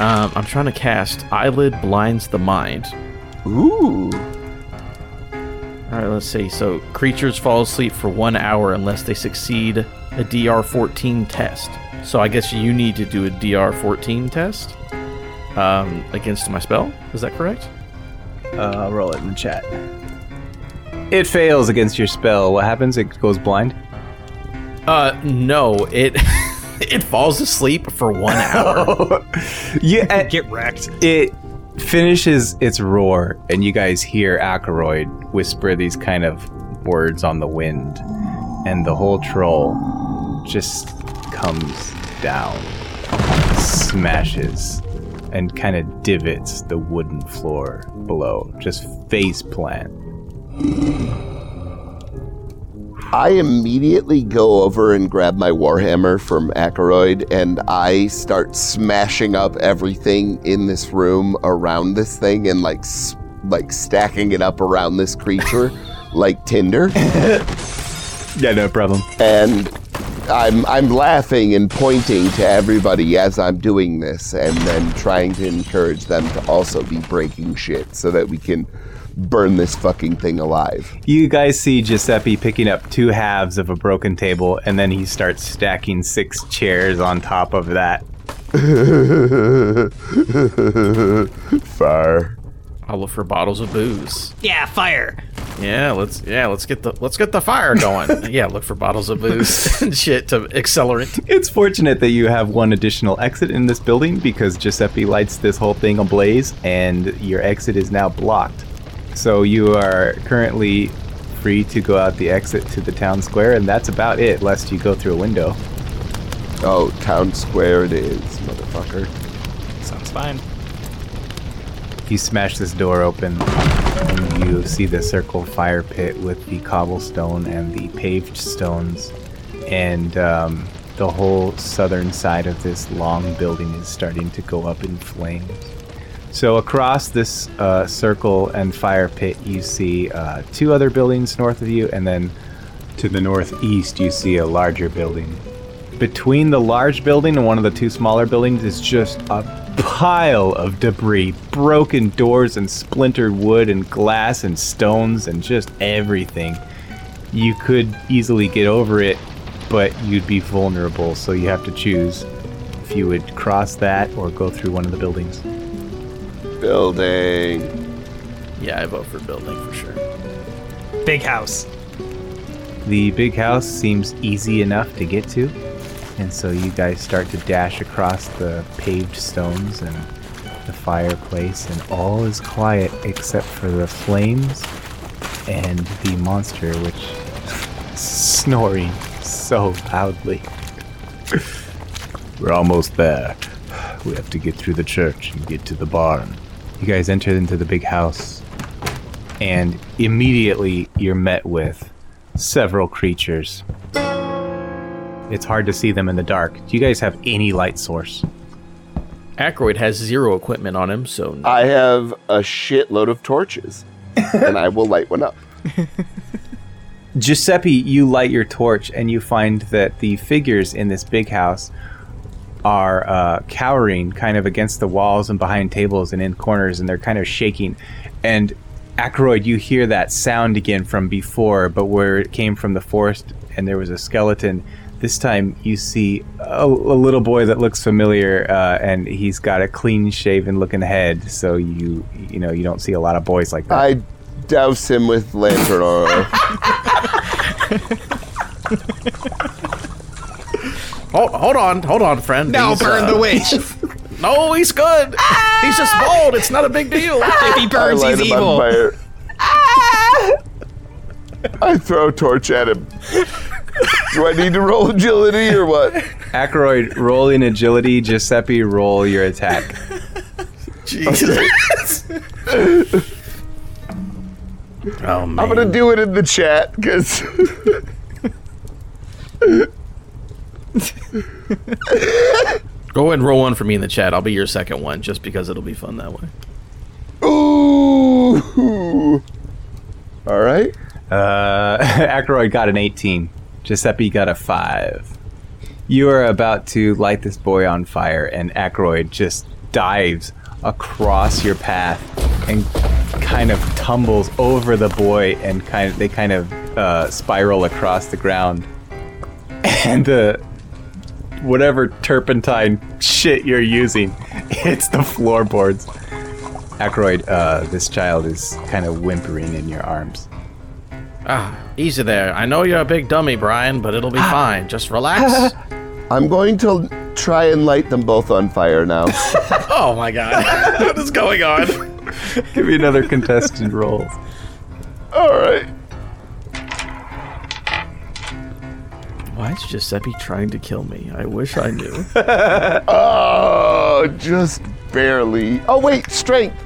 B: Um, I'm trying to cast Eyelid Blinds the Mind.
C: Ooh.
B: All right, let's see. So creatures fall asleep for one hour unless they succeed a DR14 test. So I guess you need to do a DR14 test um, against my spell. Is that correct?
A: Uh, roll it in the chat. It fails against your spell. What happens? It goes blind.
B: Uh, no. It it falls asleep for one hour.
A: Yeah,
F: Get wrecked.
A: it finishes its roar, and you guys hear Ackroyd whisper these kind of words on the wind, and the whole troll just comes down, smashes, and kind of divots the wooden floor below, just face plant.
C: I immediately go over and grab my warhammer from Ackroyd and I start smashing up everything in this room around this thing and like like stacking it up around this creature like tinder
A: Yeah, no problem.
C: and I'm I'm laughing and pointing to everybody as I'm doing this and then trying to encourage them to also be breaking shit so that we can burn this fucking thing alive.
A: You guys see Giuseppe picking up two halves of a broken table, and then he starts stacking six chairs on top of that.
C: Fire.
B: I'll look for bottles of booze.
F: Yeah, fire.
B: Yeah, let's yeah let's get the let's get the fire going. yeah, look for bottles of booze and shit to accelerate.
A: It's fortunate that you have one additional exit in this building because Giuseppe lights this whole thing ablaze, and your exit is now blocked. So you are currently free to go out the exit to the town square, and that's about it, lest you go through a window.
C: Oh, town square it is, motherfucker.
F: Sounds fine.
A: You smash this door open, and you see the circle fire pit with the cobblestone and the paved stones, and um, the whole southern side of this long building is starting to go up in flames. So across this uh, circle and fire pit, you see uh, two other buildings north of you, and then to the northeast, you see a larger building. Between the large building and one of the two smaller buildings is just a pile of debris, broken doors and splintered wood and glass and stones and just everything. You could easily get over it, but you'd be vulnerable, so you have to choose if you would cross that or go through one of the buildings.
C: Building.
B: Yeah, I vote for building for sure.
F: Big house.
A: The big house seems easy enough to get to, and so you guys start to dash across the paved stones and the fireplace, and all is quiet except for the flames and the monster, which is snoring so loudly.
D: We're almost there. We have to get through the church and get to the barn.
A: You guys enter into the big house, and immediately you're met with several creatures. It's hard to see them in the dark. Do you guys have any light source?
B: Ackroyd has zero equipment on him, so no.
C: I have a shitload of torches, and I will light one up.
A: Giuseppe, you light your torch and you find that the figures in this big house are uh, cowering kind of against the walls and behind tables and in corners, and they're kind of shaking. And Ackroyd, you hear that sound again from before, but where it came from the forest and there was a skeleton. This time you see a, a little boy that looks familiar, uh, and he's got a clean-shaven looking head. So you you know you don't see a lot of boys like that.
C: I douse him with lantern oil.
B: Hold, hold on, hold on, friend.
F: Now
B: He's,
F: burn
B: uh,
F: the witch.
B: No, he's good. He's just ah! bald. It's not a big deal. Ah!
F: if he burns, he's evil.
C: fire. Ah! I throw a torch at him. Do I need to roll agility or what?
A: Ackroyd, roll in agility. Giuseppe, roll your attack.
B: Jesus. Oh man.
C: I'm gonna do it in the chat because
B: Go ahead and roll one for me in the chat. I'll be your second one, just because it'll be fun that way.
C: ooh. All right.
A: Uh, Ackroyd got an 18. Giuseppe got a 5. You are about to light this boy on fire, and Ackroyd just dives across your path and kind of tumbles over the boy, and kind of they kind of uh, spiral across the ground. And the whatever turpentine shit you're using hits the floorboards. Ackroyd, uh, this child is kind of whimpering in your arms.
B: Ah, easy there. I know you're a big dummy, Brian, but it'll be fine. Just relax.
C: I'm going to try and light them both on fire now.
B: oh my god. what is going on?
A: Give me another contestant roll.
C: All right.
B: Why is Giuseppe trying to kill me? I wish I knew.
C: Oh, just barely. Oh wait, strength.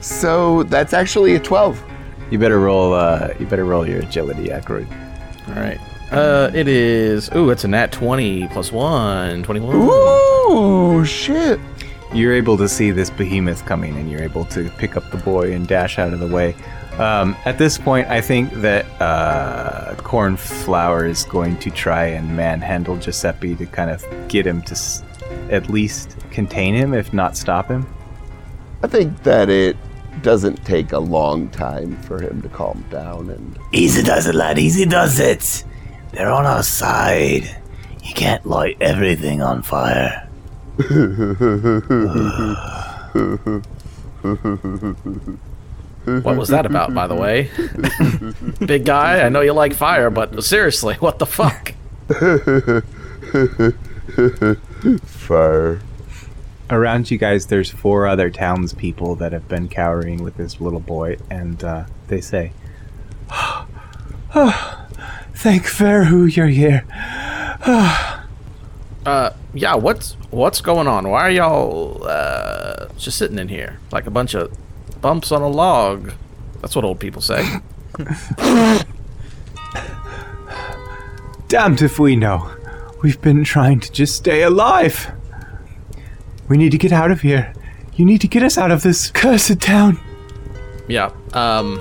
C: So that's actually a 12.
A: You better roll. Uh, you better roll your agility, Ackroyd.
B: All right. Uh, it is. Ooh, it's a nat 20 plus 1, 21.
C: Ooh, shit.
A: You're able to see this behemoth coming, and you're able to pick up the boy and dash out of the way. Um, at this point, I think that uh, Cornflower is going to try and manhandle Giuseppe to kind of get him to s- at least contain him, if not stop him.
C: I think that it doesn't take a long time for him to calm down and
H: Easy does it, lad. Easy does it. They're on our side. You can't light everything on fire.
B: What was that about, by the way? Big guy, I know you like fire, but seriously, what the fuck?
C: fire.
A: Around you guys, there's four other townspeople that have been cowering with this little boy, and uh, they say, "Thank Verhu you're here."
B: Uh, yeah, what's what's going on? Why are y'all uh, just sitting in here like a bunch of bumps on a log? That's what old people say.
A: Damned if we know. We've been trying to just stay alive. We need to get out of here. You need to get us out of this cursed town.
B: Yeah. Um.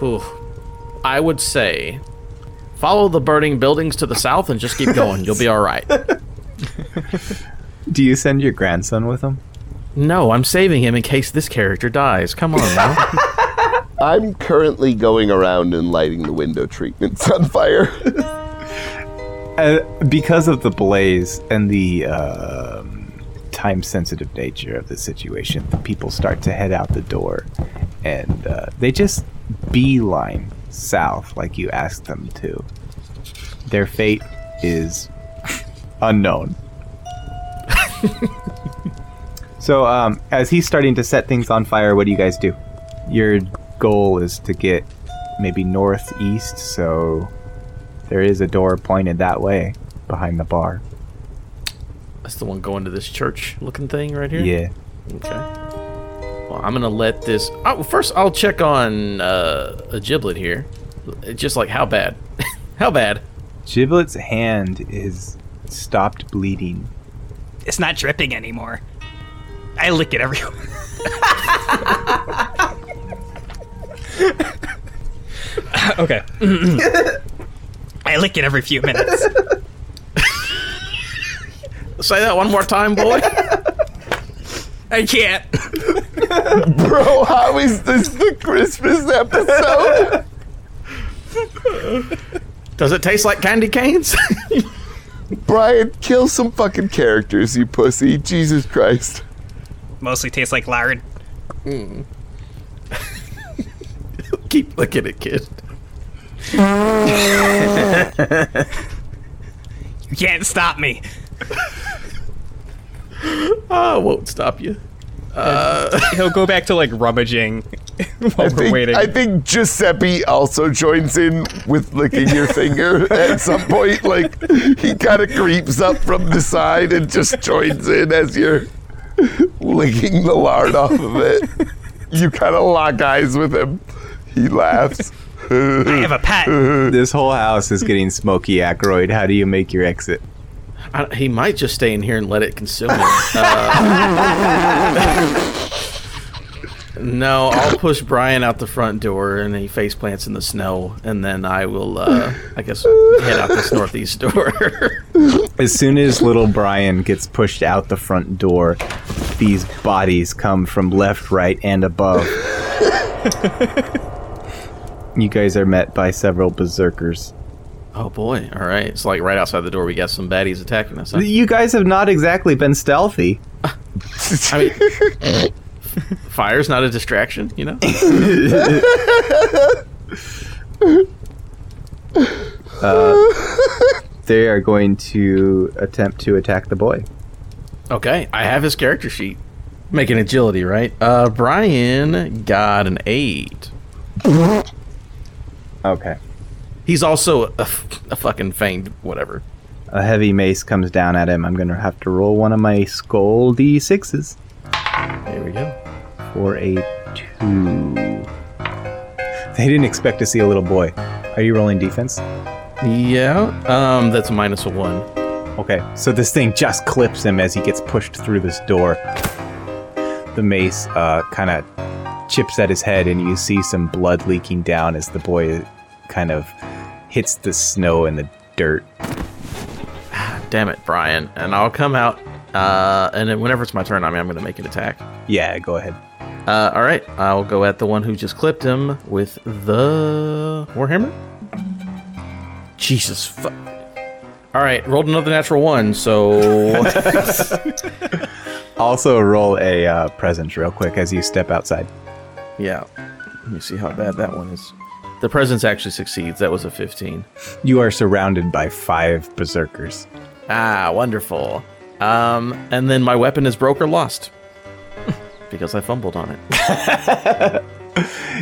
B: Whew. I would say follow the burning buildings to the south and just keep going. You'll be all right.
A: Do you send your grandson with them?
B: No, I'm saving him in case this character dies. Come on now.
C: I'm currently going around and lighting the window treatments on fire.
A: Uh, because of the blaze and the um, time sensitive nature of the situation, the people start to head out the door and uh, they just beeline south like you asked them to. Their fate is unknown. so, um, as he's starting to set things on fire, what do you guys do? Your goal is to get maybe northeast, so there is a door pointed that way behind the bar.
B: That's the one going to this church looking thing right here?
A: Yeah.
B: Okay. Well, I'm gonna let this. Oh, first, I'll check on uh, a giblet here. Just like how bad? how bad?
A: Giblet's hand is stopped bleeding.
F: It's not dripping anymore. I lick it everywhere. okay. I lick it every few minutes.
B: Say that one more time, boy.
F: I can't.
C: Bro, how is this the Christmas episode?
B: Does it taste like candy canes?
C: Brian, kill some fucking characters, you pussy. Jesus Christ.
F: Mostly tastes like lard. Mm.
B: Keep licking it, kid.
F: You can't stop me.
B: Ah, I won't stop you.
F: Uh, He'll go back to like rummaging while
C: I
F: we're
C: think,
F: waiting.
C: I think Giuseppe also joins in with licking your finger at some point. Like, he kind of creeps up from the side and just joins in as you're licking the lard off of it. You kind of lock eyes with him. He laughs.
F: I have a pet.
A: This whole house is getting smoky, Ackroyd. How do you make your exit?
B: I, he might just stay in here and let it consume him. Uh, no, I'll push Brian out the front door, and he face plants in the snow, and then I will, uh, I guess, head out this northeast door.
A: As soon as little Brian gets pushed out the front door, these bodies come from left, right, and above. you guys are met by several berserkers.
B: oh boy! All right, it's like right outside the door. We got some baddies attacking us. Huh?
A: You guys have not exactly been stealthy.
B: I mean, fire's not a distraction, you know.
A: They are going to attempt to attack the boy.
B: Okay, I have his character sheet. Making agility, right? Uh, Brian got an eight.
A: Okay.
B: He's also a, f- a fucking fanged whatever.
A: A heavy mace comes down at him. I'm going to have to roll one of my skull d6s
B: There we go.
A: for a two. They didn't expect to see a little boy. Are you rolling defense?
B: Yeah. Um, that's a minus a one.
A: Okay, so this thing just clips him as he gets pushed through this door. The mace uh, kind of chips at his head, and you see some blood leaking down as the boy kind of hits the snow and the dirt.
B: Damn it, Brian. And I'll come out. Uh, and then whenever it's my turn, I mean, I'm going to make an attack.
A: Yeah, go ahead.
B: Uh, all right. I'll go at the one who just clipped him with the warhammer. Jesus fuck. All right, rolled another natural one, so
A: Also, roll a uh, presence real quick as you step outside.
B: yeah. Let me see how bad that one is. The presence actually succeeds. That was a 15.
A: You are surrounded by five berserkers.
B: Ah, wonderful. Um, and then my weapon is broke or lost because I fumbled on it.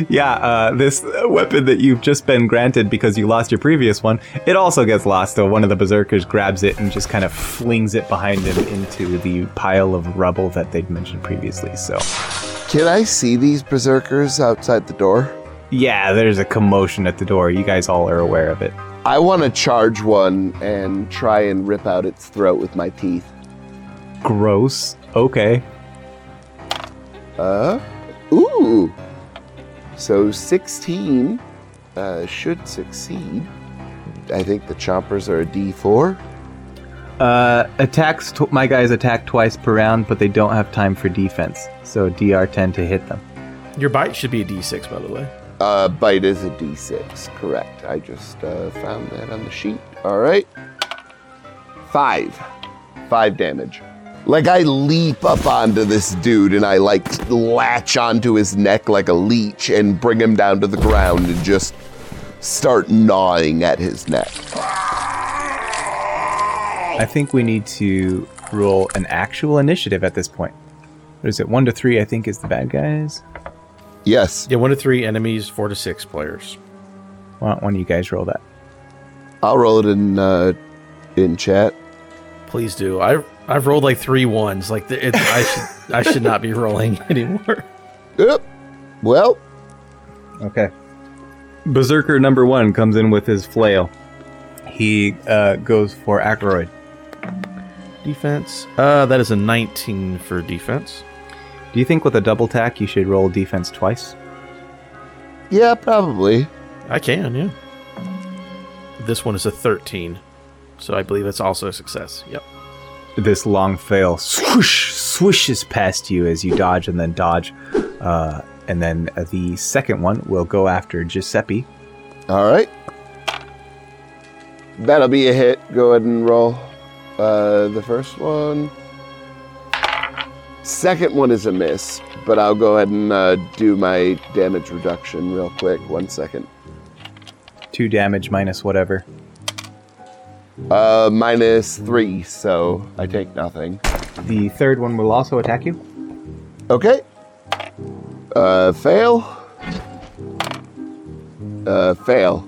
A: Yeah, uh, this uh, weapon that you've just been granted because you lost your previous one, it also gets lost. So one of the berserkers grabs it and just kind of flings it behind him into the pile of rubble that they'd mentioned previously. So,
C: Can I see these berserkers outside the door?
A: yeah, there's a commotion at the door. You guys all are aware of it.
C: I want to charge one and try and rip out its throat with my teeth.
A: Gross. Okay.
C: Uh, ooh. So 16 uh, should succeed. I think the chompers are a D4.
A: Uh, attacks. Tw- my guys attack twice per round, but they don't have time for defense. So DR10 to hit them.
B: Your bite should be a d6, by the way.
C: Uh, bite is a D6, correct. I just uh, found that on the sheet. All right. Five. Five damage. Like I leap up onto this dude and I like latch onto his neck like a leech and bring him down to the ground and just start gnawing at his neck.
A: I think we need to roll an actual initiative at this point. What is it? One to three, I think, is the bad guys.
C: Yes,
B: Yeah, one to three enemies, four to six players.
A: Why don't one of you guys roll that?
C: I'll roll it in uh, in chat.
B: Please do. I I've rolled like three ones. Like the- it, I should I should not be rolling anymore.
C: Yep. Well,
A: Okay. Berserker number one comes in with his flail. He uh, goes for Ackroyd.
B: Defense. Uh, that is a 19 for defense.
A: Do you think with a double tack you should roll defense twice?
C: yeah, probably.
B: I can, yeah. This one is a 13, so I believe it's also a success. Yep.
A: This long fail swoosh swishes past you as you dodge and then dodge. Uh, and then the second one will go after Giuseppe.
C: All right. That'll be a hit. Go ahead and roll. Uh, the first one. Second one is a miss, but I'll go ahead and uh, do my damage reduction real quick. One second.
A: Two damage minus whatever.
C: Uh, minus three, so I take nothing.
A: The third one will also attack you.
C: Okay. Uh, fail. Uh, fail.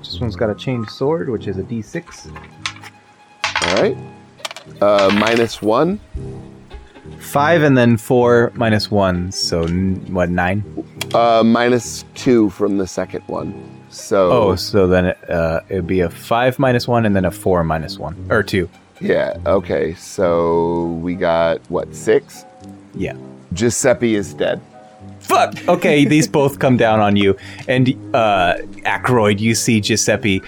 A: This one's got a chained sword, which is a d6.
C: All right. Uh, minus one.
A: Five and then four minus one, so n- what nine?
C: Uh, minus two from the second one. So
A: Oh, so then it, uh, it would be a five minus one and then a four minus one or two.
C: yeah, okay. So we got what six?
A: Yeah.
C: Giuseppe is dead.
A: Fuck. Okay, these both come down on you, and uh, Ackroyd, you see Giuseppe.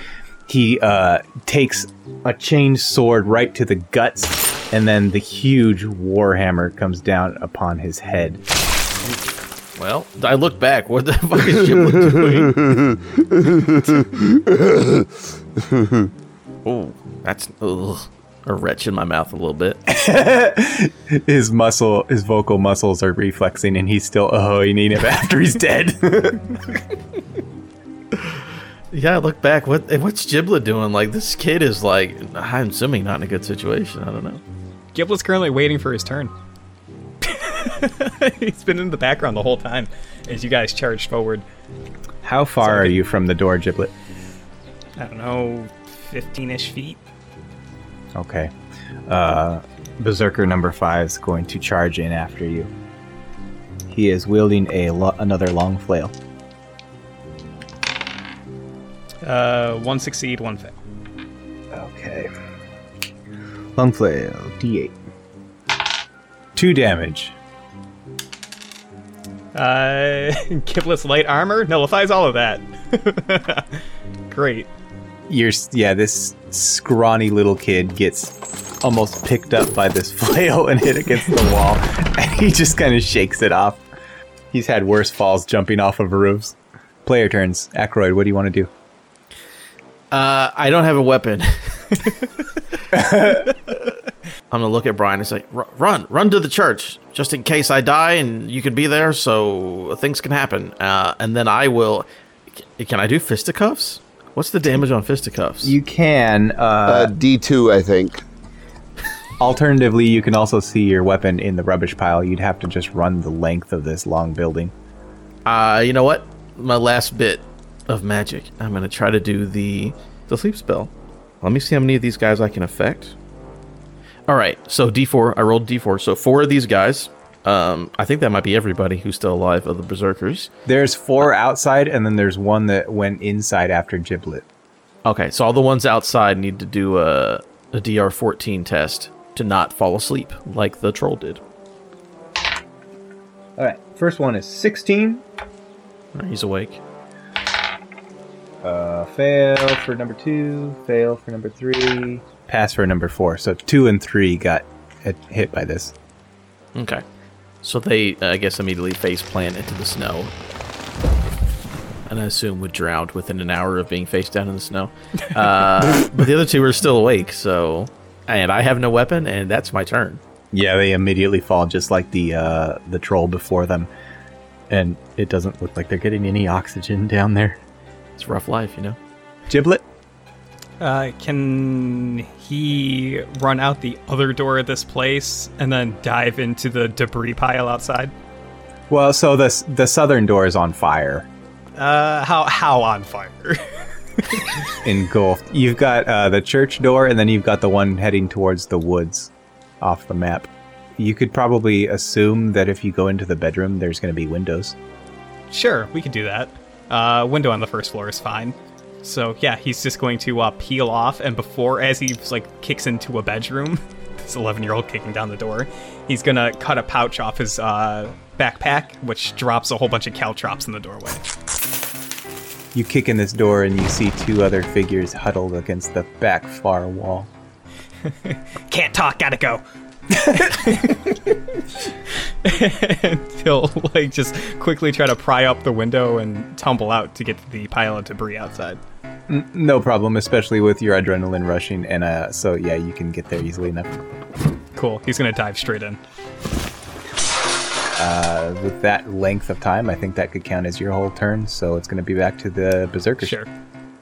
A: He uh, takes a chain sword right to the guts, and then the huge warhammer comes down upon his head.
B: Well, I look back. What the fuck is Giblet doing? oh, that's ugh, a retch in my mouth a little bit.
A: His muscle, his vocal muscles are reflexing, and he's still oh, ahoing him after he's dead.
B: Yeah, I look back. What what's Giblet doing? Like this kid is like, I'm assuming not in a good situation. I don't know.
F: Giblet's currently waiting for his turn. He's been in the background the whole time as you guys charged forward.
A: How far are you from the door, Giblet?
F: I don't know, 15 ish feet.
A: Okay. Uh, Berserker number five is going to charge in after you. He is wielding a lo- another long flail.
F: Uh, one succeed, one fail.
A: Okay. Long flail, d8. Two damage.
F: Uh, Giblet's light armor nullifies all of that. Great.
A: You're yeah. This scrawny little kid gets almost picked up by this flail and hit against the wall, and he just kind of shakes it off. He's had worse falls jumping off of roofs. Player turns. Ackroyd, what do you want to do?
B: Uh, I don't have a weapon. I'm gonna look at Brian and say, "Run, run to the church, just in case I die, and you can be there, so things can happen." Uh, and then I will. Can I do fisticuffs? What's the damage on fisticuffs?
A: You can.
C: Uh,
A: Uh,
C: D two, I think.
A: alternatively, you can also see your weapon in the rubbish pile. You'd have to just run the length of this long building.
B: Uh, you know what? My last bit of magic. I'm gonna try to do the the sleep spell. Let me see how many of these guys I can affect. All right, so D4. I rolled D4. So four of these guys. Um, I think that might be everybody who's still alive of the berserkers.
A: There's four outside, and then there's one that went inside after Giblet.
B: Okay, so all the ones outside need to do a a DR14 test to not fall asleep like the troll did.
A: All right, first one is 16.
B: All right, he's awake.
A: Uh, fail for number two. Fail for number three. Pass for number four. So two and three got hit- hit by this.
B: Okay. So they, uh, I guess, immediately face plant into the snow. And I assume would drown within an hour of being face down in the snow. Uh, but the other two are still awake, so. And I have no weapon, and that's my turn.
A: Yeah, they immediately fall just like the uh, the troll before them, and it doesn't look like they're getting any oxygen down there.
B: It's rough life, you know?
A: Giblet.
F: Uh, can he run out the other door of this place and then dive into the debris pile outside?
A: Well, so the the southern door is on fire,
F: Uh, how how on fire?
A: engulfed. You've got uh, the church door, and then you've got the one heading towards the woods, off the map. You could probably assume that if you go into the bedroom, there's going to be windows.
F: sure, we could do that. Uh, window on the first floor is fine. So yeah, he's just going to uh, peel off, and before as he like kicks into a bedroom, this 11 year old kicking down the door, he's gonna cut a pouch off his uh, backpack, which drops a whole bunch of caltrops in the doorway.
A: You kick in this door, and you see two other figures huddled against the back far wall.
F: Can't talk, gotta go. and he'll like just quickly try to pry up the window and tumble out to get the pile of debris outside.
A: No problem, especially with your adrenaline rushing, and uh, so yeah, you can get there easily enough.
F: Cool. He's gonna dive straight in.
A: Uh, with that length of time, I think that could count as your whole turn. So it's going to be back to the berserker.
F: Sure.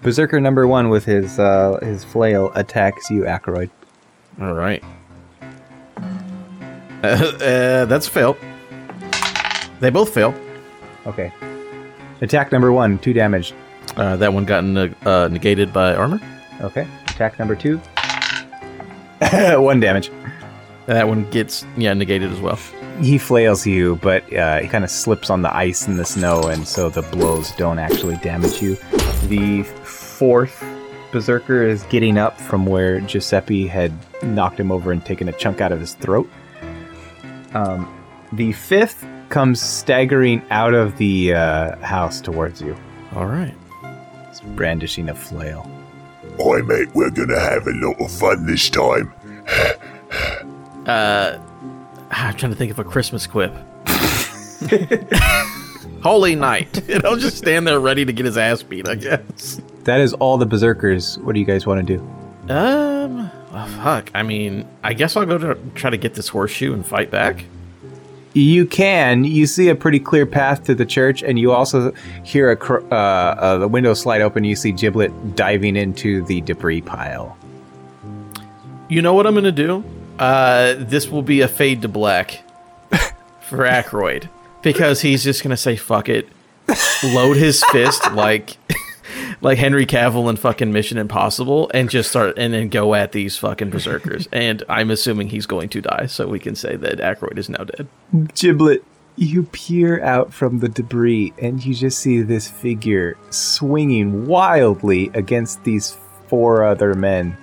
A: Berserker number one with his uh, his flail attacks you, Ackroyd.
B: All right. Uh, uh, that's a fail. They both fail.
A: Okay. Attack number one, two damage.
B: Uh, that one got neg- uh, negated by armor.
A: Okay. Attack number two, one damage.
B: That one gets yeah negated as well.
A: He flails you, but uh, he kind of slips on the ice and the snow, and so the blows don't actually damage you. The fourth berserker is getting up from where Giuseppe had knocked him over and taken a chunk out of his throat. Um, the fifth comes staggering out of the uh, house towards you,
B: All right.
A: He's brandishing a flail.
E: Oi, mate, we're gonna have a lot of fun this time.
B: Uh, I'm trying to think of a Christmas quip. Holy night! And I'll just stand there ready to get his ass beat. I guess.
A: That is all the berserkers. What do you guys want to do?
B: Um. well, fuck. I mean, I guess I'll go to try to get this horseshoe and fight back.
A: You can. You see a pretty clear path to the church, and you also hear a cr- uh, uh, the window slide open. You see Giblet diving into the debris pile.
B: You know what I'm gonna do? Uh, this will be a fade to black for Ackroyd because he's just gonna say fuck it, load his fist like like Henry Cavill in fucking Mission Impossible, and just start and then go at these fucking berserkers. and I'm assuming he's going to die, so we can say that Ackroyd is now dead.
A: Giblet, you peer out from the debris, and you just see this figure swinging wildly against these four other men.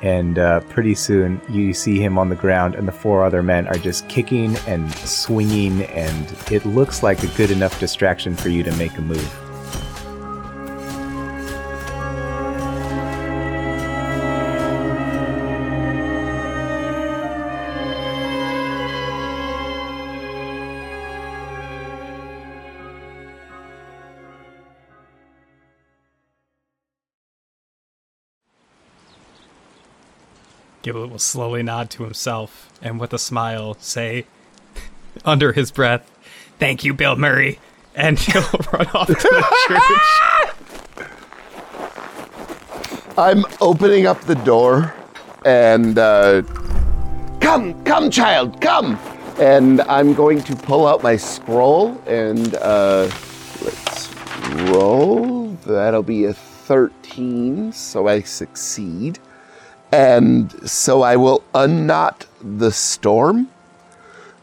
A: And uh, pretty soon, you see him on the ground, and the four other men are just kicking and swinging, and it looks like a good enough distraction for you to make a move.
F: Giblet will slowly nod to himself and with a smile say, under his breath, Thank you, Bill Murray. And he'll run off to the church.
C: I'm opening up the door and uh, come, come, child, come. And I'm going to pull out my scroll and uh, let's roll. That'll be a 13, so I succeed. And so I will unknot the storm.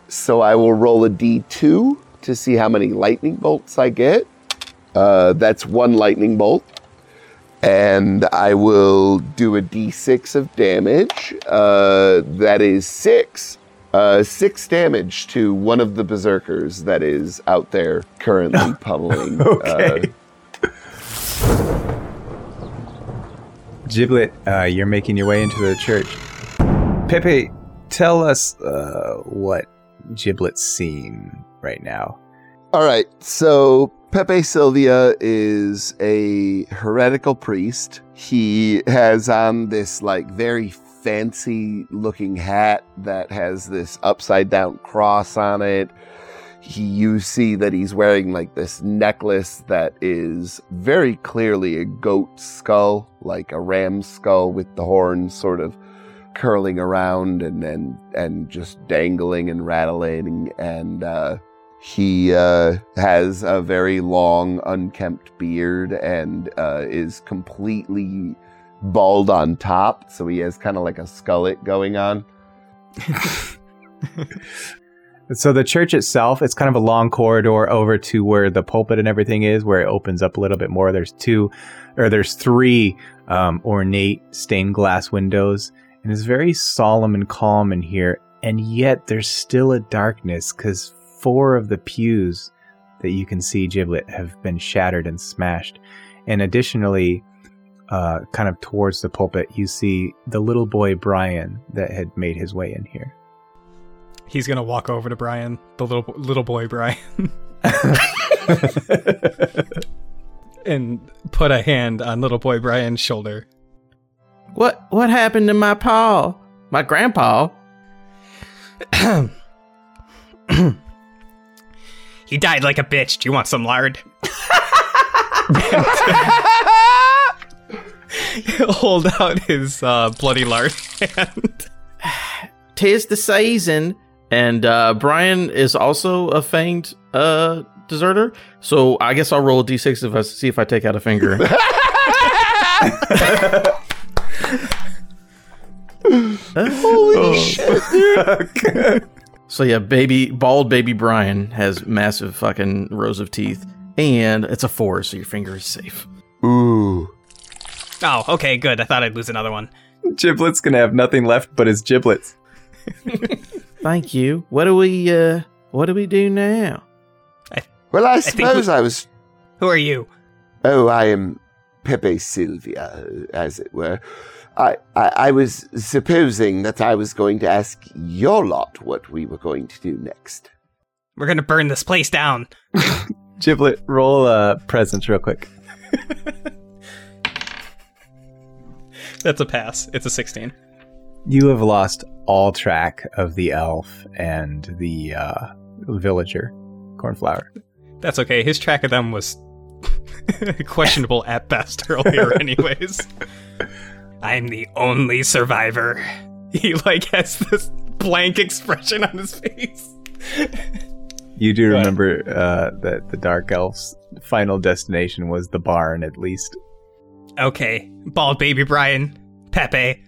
C: So I will roll a d2 to see how many lightning bolts I get. Uh, that's one lightning bolt and I will do a d6 of damage. Uh, that is six. Uh, six damage to one of the berserkers that is out there currently pummeling.
A: Okay. Giblet, uh, you're making your way into the church. Pepe, tell us uh, what Giblet's seeing right now.
C: All right, so Pepe Silvia is a heretical priest. He has on this like very fancy looking hat that has this upside down cross on it. He, you see that he's wearing like this necklace that is very clearly a goat skull, like a ram skull with the horns sort of curling around and and and just dangling and rattling and uh he uh, has a very long, unkempt beard and uh, is completely bald on top. So he has kind of like a skullet going on.
A: So the church itself, it's kind of a long corridor over to where the pulpit and everything is, where it opens up a little bit more. There's two, or there's three um, ornate stained glass windows, and it's very solemn and calm in here. And yet there's still a darkness because four of the pews that you can see Giblet have been shattered and smashed. And additionally, uh, kind of towards the pulpit, you see the little boy Brian that had made his way in here.
F: He's gonna walk over to Brian, the little little boy Brian, and put a hand on little boy Brian's shoulder.
B: What what happened to my paw? My grandpa?
F: He died like a bitch. Do you want some lard? Hold out his uh, bloody lard hand.
B: Tis the season. And uh, Brian is also a fanged uh, deserter. So I guess I'll roll a d6 if I see if I take out a finger.
C: Holy shit! dude.
B: So yeah, baby bald baby Brian has massive fucking rows of teeth, and it's a four, so your finger is safe.
C: Ooh.
F: Oh, okay, good. I thought I'd lose another one.
A: Giblet's gonna have nothing left but his giblets.
B: Thank you. What do we uh what do we do now?
C: Well, I
F: think
C: suppose
F: we-
C: I was.
F: Who are you?
C: Oh, I am Pepe Silvia, as it were. I, I, I was supposing that I was going to ask your lot what we were going to do next.
F: We're gonna burn this place down.
A: Giblet, roll uh, presence real quick.
F: That's a pass. It's a 16.
A: You have lost all track of the elf and the uh, villager, Cornflower.
F: That's okay. His track of them was questionable at best earlier, anyways. I'm the only survivor. He like has this blank expression on his face.
A: You do remember uh, that the dark elf's final destination was the barn, at least.
F: Okay, bald baby Brian, Pepe.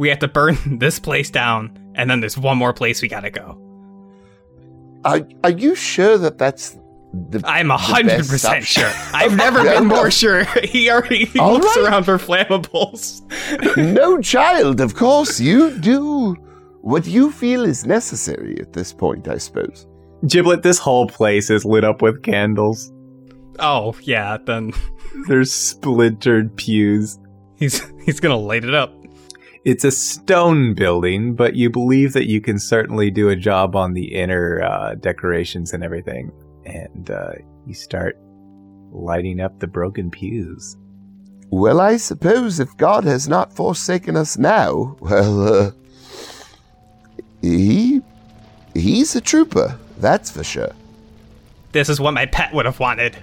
F: We have to burn this place down, and then there's one more place we gotta go.
C: Are, are you sure that that's the.
F: I'm a hundred percent sure. I've never been more sure. He already he looks
C: right.
F: around for flammables.
C: no, child, of course. You do what you feel is necessary at this point, I suppose.
A: Giblet, this whole place is lit up with candles.
F: Oh yeah, then
A: There's splintered pews.
F: he's he's gonna light it up.
A: It's a stone building, but you believe that you can certainly do a job on the inner uh, decorations and everything. And uh, you start lighting up the broken pews.
C: Well, I suppose if God has not forsaken us now, well, uh, he he's a trooper, that's for sure.
F: This is what my pet would have wanted.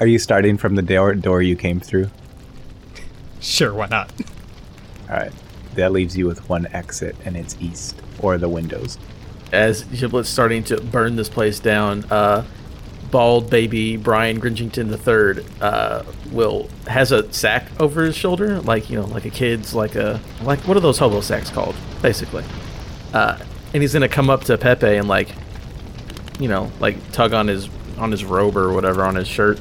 A: Are you starting from the door, door you came through?
F: Sure, why not?
A: All right. That leaves you with one exit, and it's east, or the windows.
B: As Giblet's starting to burn this place down, uh bald baby Brian Gringington III uh will has a sack over his shoulder, like you know, like a kid's like a like what are those hobo sacks called, basically. Uh and he's gonna come up to Pepe and like you know, like tug on his on his robe or whatever on his shirt.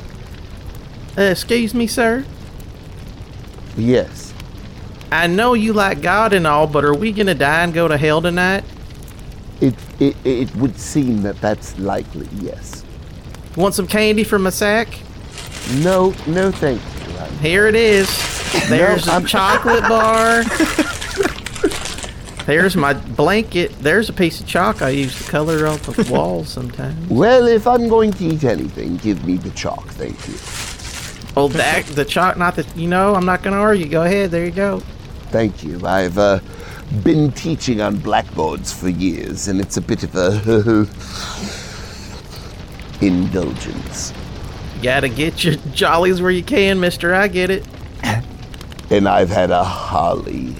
B: Uh, excuse me, sir.
C: Yes.
B: I know you like God and all, but are we gonna die and go to hell tonight?
C: It, it it would seem that that's likely, yes.
B: Want some candy from my sack?
C: No, no thank you.
B: Here it is. There's
C: I'm-
B: a chocolate bar. There's my blanket. There's a piece of chalk I use to color up the walls sometimes.
C: Well, if I'm going to eat anything, give me the chalk, thank you.
B: Oh, that the chalk, not the. You know, I'm not gonna argue. Go ahead. There you go.
C: Thank you. I've uh, been teaching on blackboards for years, and it's a bit of a indulgence.
B: Gotta get your jollies where you can, Mister. I get it.
C: And I've had a holly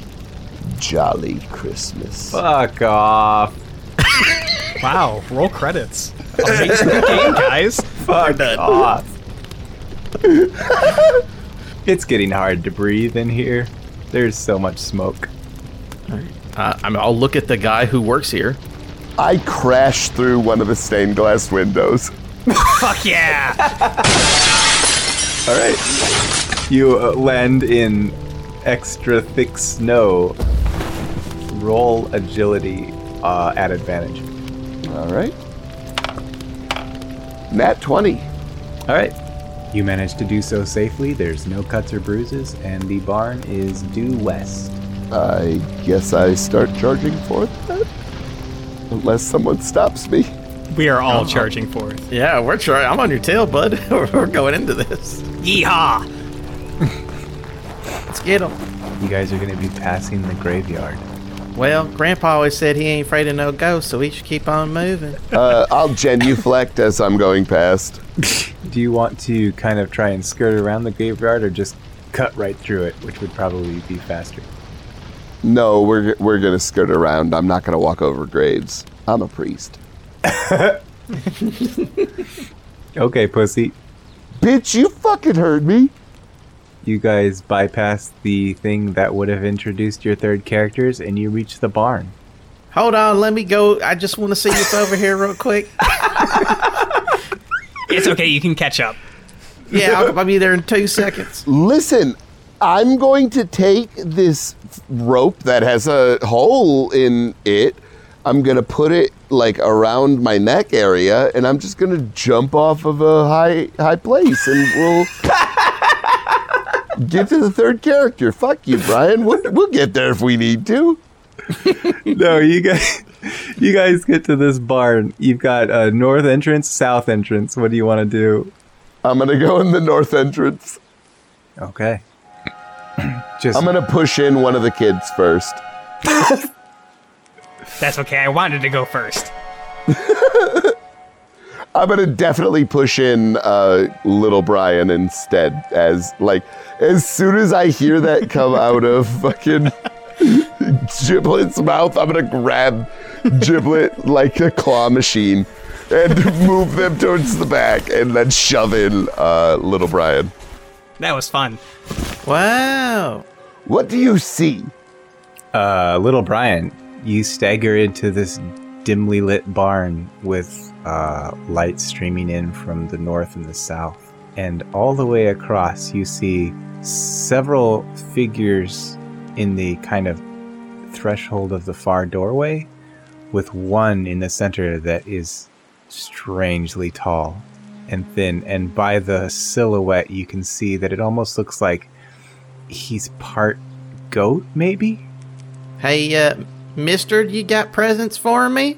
C: jolly Christmas.
A: Fuck off.
F: Wow, roll credits. Amazing game, guys.
A: Fuck off. it's getting hard to breathe in here. There's so much smoke.
B: Uh, I mean, I'll look at the guy who works here.
C: I crash through one of the stained glass windows.
F: Fuck yeah!
A: All right. You uh, land in extra thick snow. Roll agility uh, at advantage.
C: All right. Nat 20.
A: All right. You managed to do so safely. There's no cuts or bruises, and the barn is due west.
C: I guess I start charging for that. Unless someone stops me.
F: We are all uh-huh. charging forth.
B: Yeah, we're trying. I'm on your tail, bud. we're going into this.
F: Yeehaw!
B: Let's get him.
A: You guys are going to be passing the graveyard.
B: Well, Grandpa always said he ain't afraid of no ghosts, so we should keep on moving.
C: Uh, I'll genuflect as I'm going past.
A: Do you want to kind of try and skirt around the graveyard or just cut right through it, which would probably be faster?
C: No, we're we're gonna skirt around. I'm not gonna walk over graves. I'm a priest.
A: Okay, pussy.
C: Bitch, you fucking heard me.
A: You guys bypass the thing that would have introduced your third characters, and you reach the barn.
B: Hold on, let me go. I just want to see what's over here real quick.
F: It's okay, you can catch up.
B: Yeah, I'll, I'll be there in two seconds.
C: Listen, I'm going to take this rope that has a hole in it. I'm going to put it like around my neck area and I'm just going to jump off of a high high place and we'll get to the third character. Fuck you, Brian. We'll, we'll get there if we need to.
A: no, you guys, you guys get to this barn. You've got a north entrance, south entrance. What do you want to do?
C: I'm going to go in the north entrance.
A: Okay. Just
C: I'm going to push in one of the kids first.
F: That's okay, I wanted to go first.
C: I'm gonna definitely push in uh, little Brian instead. As like, as soon as I hear that come out of fucking Giblet's mouth, I'm gonna grab Giblet like a claw machine and move them towards the back, and then shove in uh, little Brian.
F: That was fun.
B: Wow.
C: What do you see?
A: uh, little Brian, you stagger into this dimly lit barn with uh, light streaming in from the north and the south. And all the way across, you see several figures in the kind of threshold of the far doorway, with one in the center that is strangely tall and thin. And by the silhouette, you can see that it almost looks like he's part goat, maybe?
B: Hey, uh, mister, you got presents for me?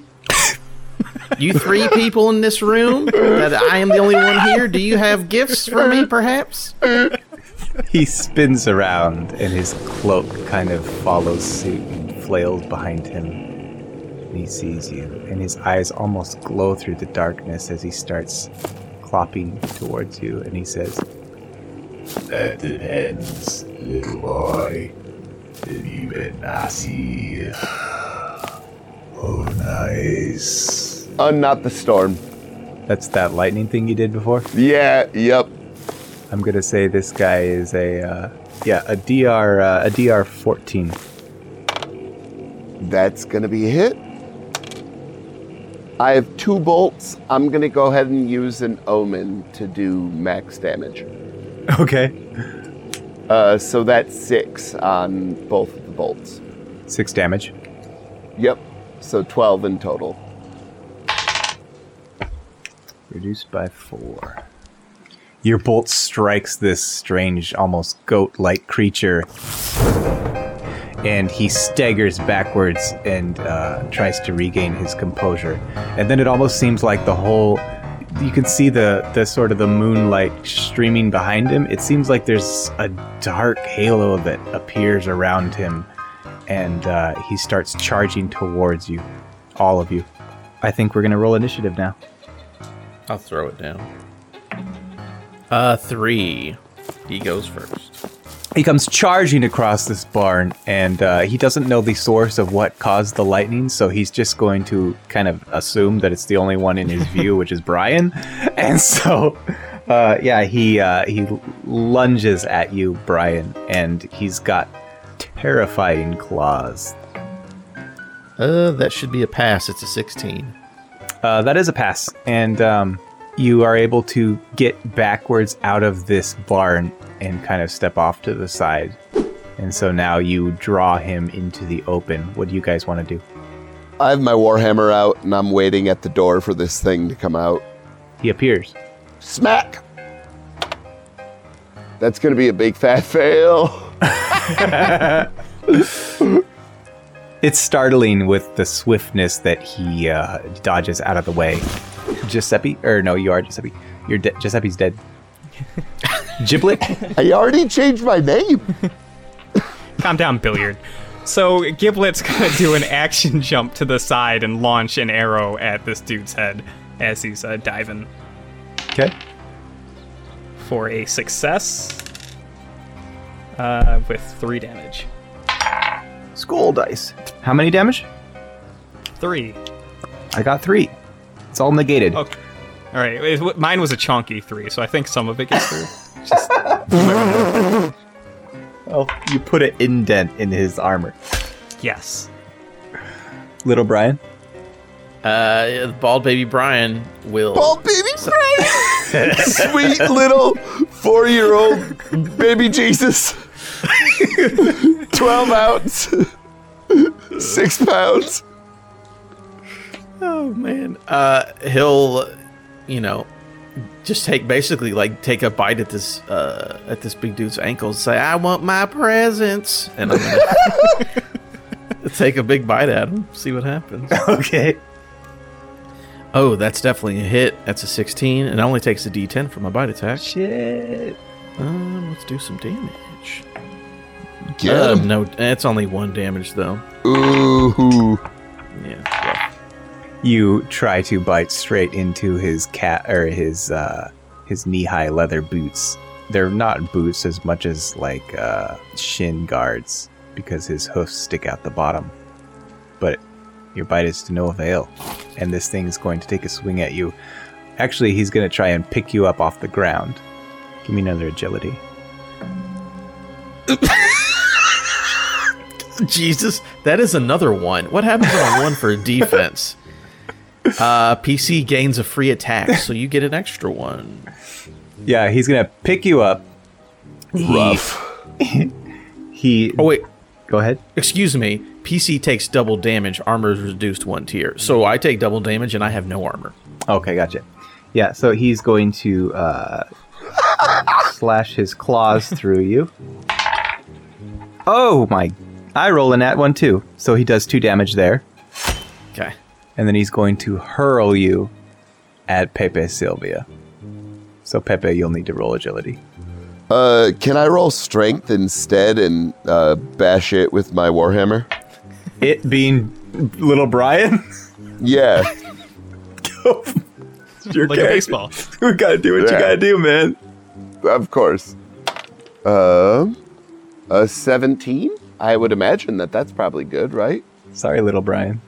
B: You three people in this room that I am the only one here. Do you have gifts for me, perhaps?
A: He spins around and his cloak kind of follows suit and flails behind him. And he sees you, and his eyes almost glow through the darkness as he starts clopping towards you, and he says,
E: That depends, little boy. Have you been nasty? Oh, nice.
C: Uh, not the storm.
A: That's that lightning thing you did before?
C: Yeah. Yep.
A: I'm gonna say this guy is a, uh, yeah, a DR, uh, a DR 14.
C: That's gonna be a hit. I have two bolts. I'm gonna go ahead and use an omen to do max damage.
A: Okay.
C: Uh, so that's six on both of the bolts.
A: Six damage.
C: Yep. So 12 in total.
A: Reduced by four. Your bolt strikes this strange, almost goat like creature, and he staggers backwards and uh, tries to regain his composure. And then it almost seems like the whole. You can see the, the sort of the moonlight streaming behind him. It seems like there's a dark halo that appears around him, and uh, he starts charging towards you, all of you. I think we're gonna roll initiative now.
B: I'll throw it down. Uh, three. He goes first.
A: He comes charging across this barn, and uh, he doesn't know the source of what caused the lightning, so he's just going to kind of assume that it's the only one in his view, which is Brian. And so, uh, yeah, he uh, he lunges at you, Brian, and he's got terrifying claws.
B: Uh, that should be a pass. It's a 16.
A: Uh, that is a pass, and um, you are able to get backwards out of this barn and kind of step off to the side. And so now you draw him into the open. What do you guys want to do?
C: I have my warhammer out and I'm waiting at the door for this thing to come out.
A: He appears.
C: Smack! That's gonna be a big fat fail.
A: It's startling with the swiftness that he uh, dodges out of the way. Giuseppe, or no, you are Giuseppe. You're de- Giuseppe's dead. Giblet,
C: I already changed my name.
F: Calm down, Billiard. So Giblet's gonna do an action jump to the side and launch an arrow at this dude's head as he's uh, diving
A: okay.
F: for a success uh, with three damage.
A: Skull dice. How many damage?
F: Three.
A: I got three. It's all negated.
F: Okay. All right. it- Mine was a chunky three, so I think some of it gets through. Just
A: Oh, you put an indent in his armor.
F: Yes.
A: Little Brian?
B: Uh, bald baby Brian will.
C: Bald baby Brian! Sweet little four year old baby Jesus. 12 ounce. Six pounds.
B: Oh man. Uh, he'll, you know, just take basically like take a bite at this uh at this big dude's ankles. And say, "I want my presents," and I'm gonna take a big bite at him. See what happens.
A: Okay.
B: Oh, that's definitely a hit. That's a 16, and it only takes a D10 for my bite attack.
A: Shit.
B: Um, let's do some damage.
C: Get
B: Uh,
C: him.
B: no, it's only one damage though.
C: Ooh.
B: Yeah. rough.
A: You try to bite straight into his cat or his uh, his knee-high leather boots. They're not boots as much as like uh, shin guards because his hoofs stick out the bottom. But your bite is to no avail, and this thing is going to take a swing at you. Actually, he's going to try and pick you up off the ground. Give me another agility.
B: Jesus, that is another one. What happens on one for defense? Uh, PC gains a free attack, so you get an extra one.
A: Yeah, he's going to pick you up.
C: Rough.
A: He.
B: Oh wait,
A: Go ahead.
B: excuse me. PC takes double damage. Armor is reduced one tier, so I take double damage and I have no armor.
A: Okay, gotcha. Yeah, so he's going to uh, slash his claws through you. Oh my! I roll in that one too, so he does two damage there,
B: Okay.
A: and then he's going to hurl you at Pepe Silvia. So Pepe, you'll need to roll agility.
C: Uh, can I roll strength instead and uh, bash it with my warhammer?
A: It being little Brian.
C: Yeah.
A: Your
F: Like a baseball.
A: you gotta do what
C: Yeah.
A: you gotta do, man.
C: of course. Um, a 17? I would imagine that that's probably good, right?
A: Sorry, little Brian.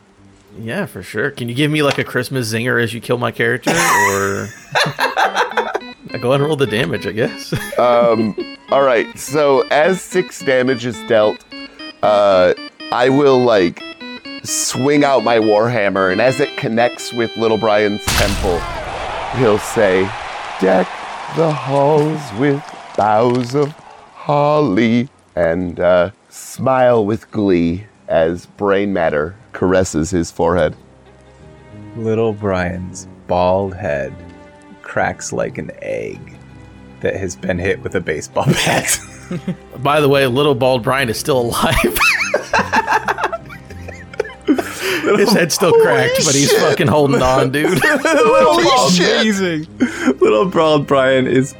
B: Yeah, for sure. Can you give me like a Christmas zinger as you kill my character, or I go ahead and roll the damage? I guess.
C: All right. So as six damage is dealt, uh, I will like swing out my warhammer, and as it connects with little Brian's temple, he'll say, "Deck the halls with boughs of holly," and uh, smile with glee as brain matter caresses his forehead.
A: Little Brian's bald head cracks like an egg that has been hit with a baseball bat.
B: By the way, little bald Brian is still alive. His head's still cracked, but he's
C: shit.
B: fucking holding on, dude.
C: Holy shit!
F: Amazing.
A: Little bald Brian is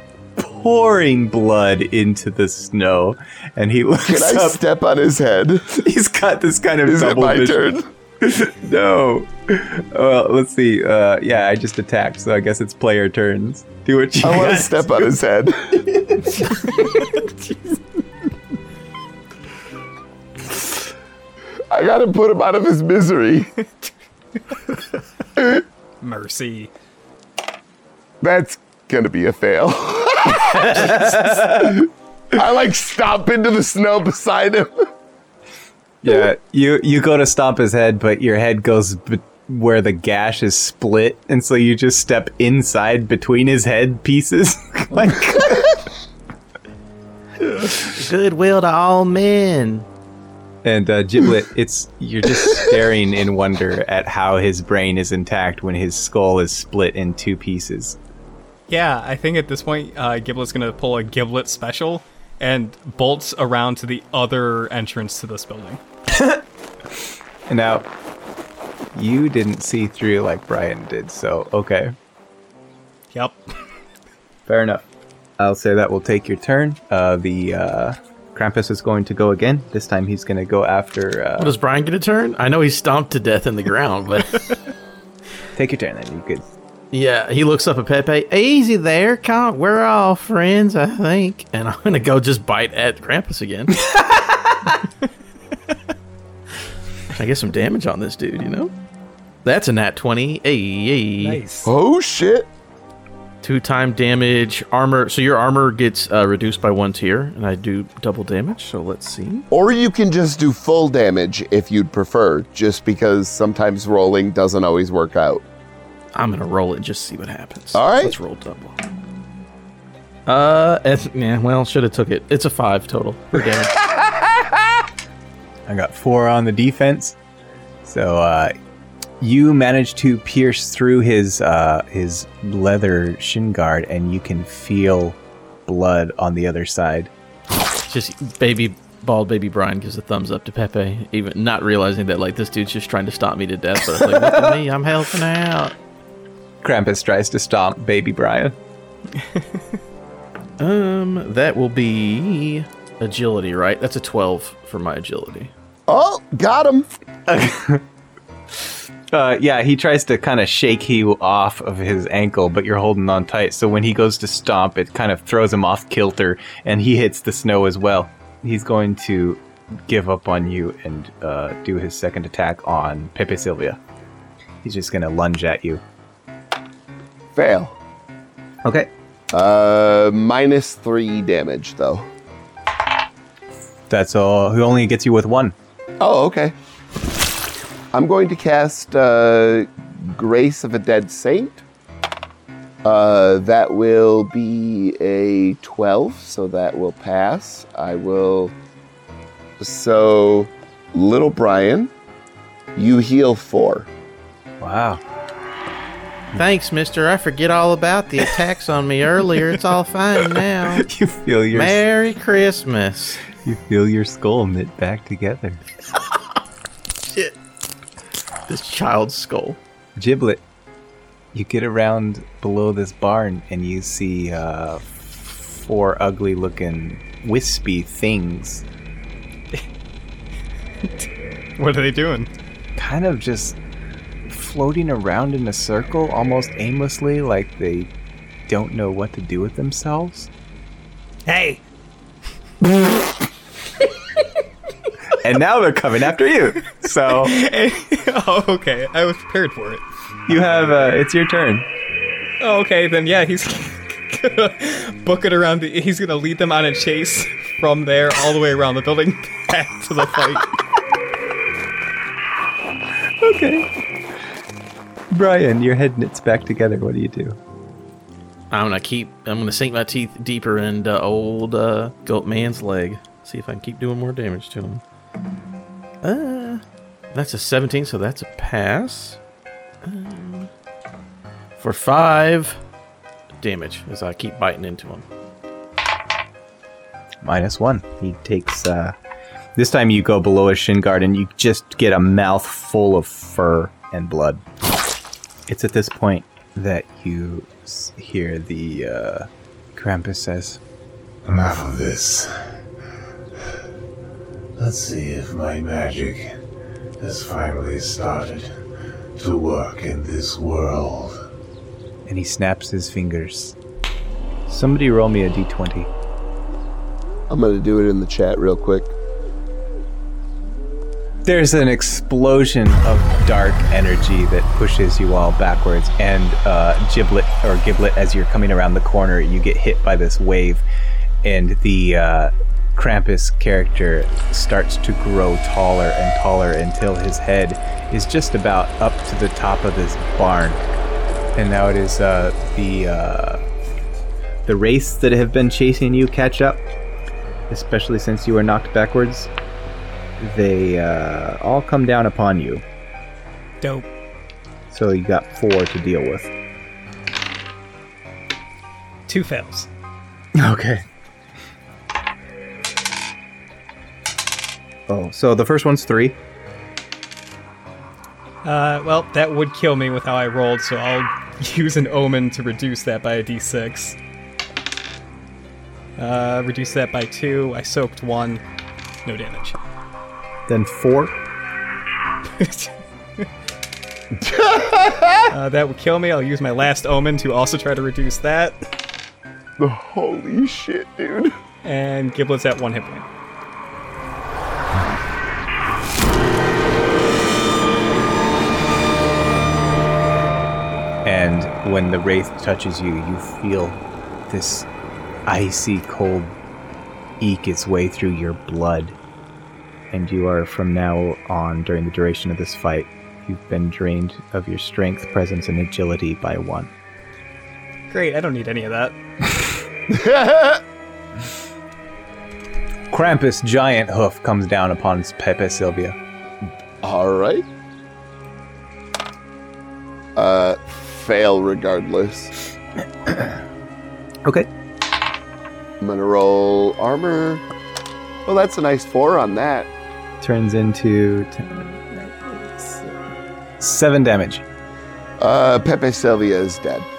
A: pouring blood into the snow, and he looks
C: Can I
A: up.
C: step on his head?
A: He's got this kind of
C: Is it my
A: vision.
C: turn?
A: No. Well, let's see. Uh, yeah, I just attacked, so I guess it's player turns. Do what you
C: I want to step on his head. I gotta put him out of his misery.
F: Mercy.
C: That's gonna be a fail. I like stomp into the snow beside him.
A: Yeah, you you go to stomp his head, but your head goes be- where the gash is split, and so you just step inside between his head pieces. like,
B: Goodwill to all men.
A: and uh, Giblet, it's you're just staring in wonder at how his brain is intact when his skull is split in two pieces.
F: Yeah, I think at this point, uh, Giblet's gonna pull a Giblet special and bolts around to the other entrance to this building.
A: And now, you didn't see through like Brian did, so okay,
F: Yep.
A: fair enough. I'll say that will take your turn. Uh, the uh, Krampus is going to go again. This time he's going to go after. Uh,
B: Does Brian get a turn? I know he's stomped to death in the ground, but
A: take your turn then. You could.
B: Yeah, he looks up at Pepe. Easy there, can't. We're all friends, I think. And I'm gonna go just bite at Krampus again. I get some damage on this dude, you know. That's a nat twenty. Hey, hey.
F: Nice.
C: Oh shit!
B: Two time damage, armor. So your armor gets uh, reduced by one tier, and I do double damage. So let's see.
C: Or you can just do full damage if you'd prefer, just because sometimes rolling doesn't always work out.
B: I'm gonna roll it and just see what happens.
C: All right.
B: let's roll double. Uh, it's, yeah. Well, should have took it. It's a five total for damage.
A: I got four on the defense. So uh, you manage to pierce through his uh, his leather shin guard, and you can feel blood on the other side.
B: just baby bald baby Brian gives a thumbs up to Pepe, even not realizing that like this dude's just trying to stop me to death. But it's like, look at me, I'm helping out.
A: Krampus tries to stomp baby Brian.
B: Um, that will be agility, right? That's a twelve for my agility.
C: Oh, got him.
A: Uh, yeah, he tries to kind of shake you off of his ankle, but you're holding on tight. So when he goes to stomp, it kind of throws him off kilter, and he hits the snow as well. He's going to give up on you and uh, do his second attack on Pepe Silvia. He's just going to lunge at you.
C: Fail.
A: Okay.
C: Uh, minus three damage though.
A: That's all. He only gets you with one.
C: Oh, okay. I'm going to cast uh, Grace of a Dead Saint. Uh, that will be a 12, so that will pass. I will. So, little Brian, you heal four.
A: Wow.
B: Thanks, Mister. I forget all about the attacks on me earlier. It's all fine now.
A: You feel your
B: Merry Christmas.
A: you feel your skull knit back together.
B: Shit. This child's skull.
A: Giblet, you get around below this barn and you see uh, four ugly looking wispy things
F: What are they doing?
A: kind of just floating around in a circle almost aimlessly like they don't know what to do with themselves.
F: Hey,
A: And now they're coming after you. So
F: oh, okay. I was prepared for it.
A: you have uh, it's your turn.
F: Oh, okay, then yeah, he's gonna book it around. The, he's gonna lead them on a chase from there all the way around the building back to the fight.
A: Okay. Brian, your head knits back together. What do you do?
B: I'm gonna keep. I'm gonna sink my teeth deeper into old uh, goat man's leg. See if I can keep doing more damage to him. Uh, that's a 17, so that's a pass. Um, for five damage as I keep biting into him.
A: minus one. He takes. uh This time you go below his shin guard and you just get a mouth full of fur and blood. It's at this point that you hear the uh, Krampus says,
E: Enough of this. Let's see if my magic has finally started to work in this world.
A: and he snaps his fingers. Somebody roll me a d20.
C: I'm going to do it in the chat real quick.
A: There's an explosion of dark energy that pushes you all backwards, and uh, Giblet or Giblet, as you're coming around the corner, you get hit by this wave, and the uh, Krampus character starts to grow taller and taller until his head is just about up to the top of this barn. And now it is uh, the uh, the race that have been chasing you catch up, especially since you were knocked backwards they uh, all come down upon you.
F: Dope.
A: So you got four to deal with.
F: Two fails.
A: Okay. Oh, so the first one's three.
F: Uh, well, that would kill me with how I rolled, so I'll use an omen to reduce that by a d6. Uh, reduce that by two. I soaked one. No damage.
A: Then four.
F: uh, that would kill me. I'll use my last omen to also try to reduce that.
C: The holy shit, dude.
F: And Giblet's at one hit point.
A: And when the wraith touches you, you feel this icy cold eke its way through your blood. And you are from now on, during the duration of this fight, you've been drained of your strength, presence, and agility by one.
F: Great, I don't need any of that.
A: Krampus' giant hoof comes down upon Pepe Silvia.
C: All right. Uh, fail regardless.
A: Okay.
C: I'm gonna roll armor. Well, that's a nice four on that.
A: Turns into 10, seven damage.
C: Uh, Pepe Silvia is dead.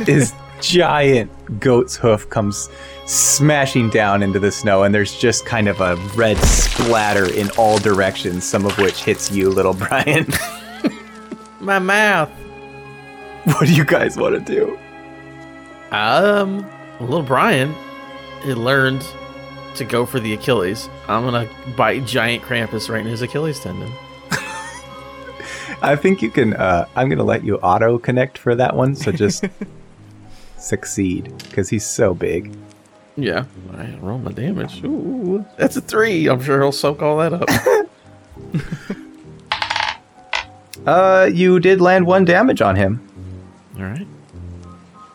A: His giant goat's hoof comes smashing down into the snow, and there's just kind of a red splatter in all directions, some of which hits you, little Brian.
B: My mouth.
A: what do you guys want to do?
B: Um, little Brian, he learned to go for the Achilles. I'm gonna bite giant Krampus right in his Achilles tendon.
A: I think you can. Uh, I'm gonna let you auto connect for that one, so just succeed because he's so big.
B: Yeah, I roll my damage. Ooh, that's a three. I'm sure he'll soak all that up.
A: Uh, you did land one damage on him.
B: all right.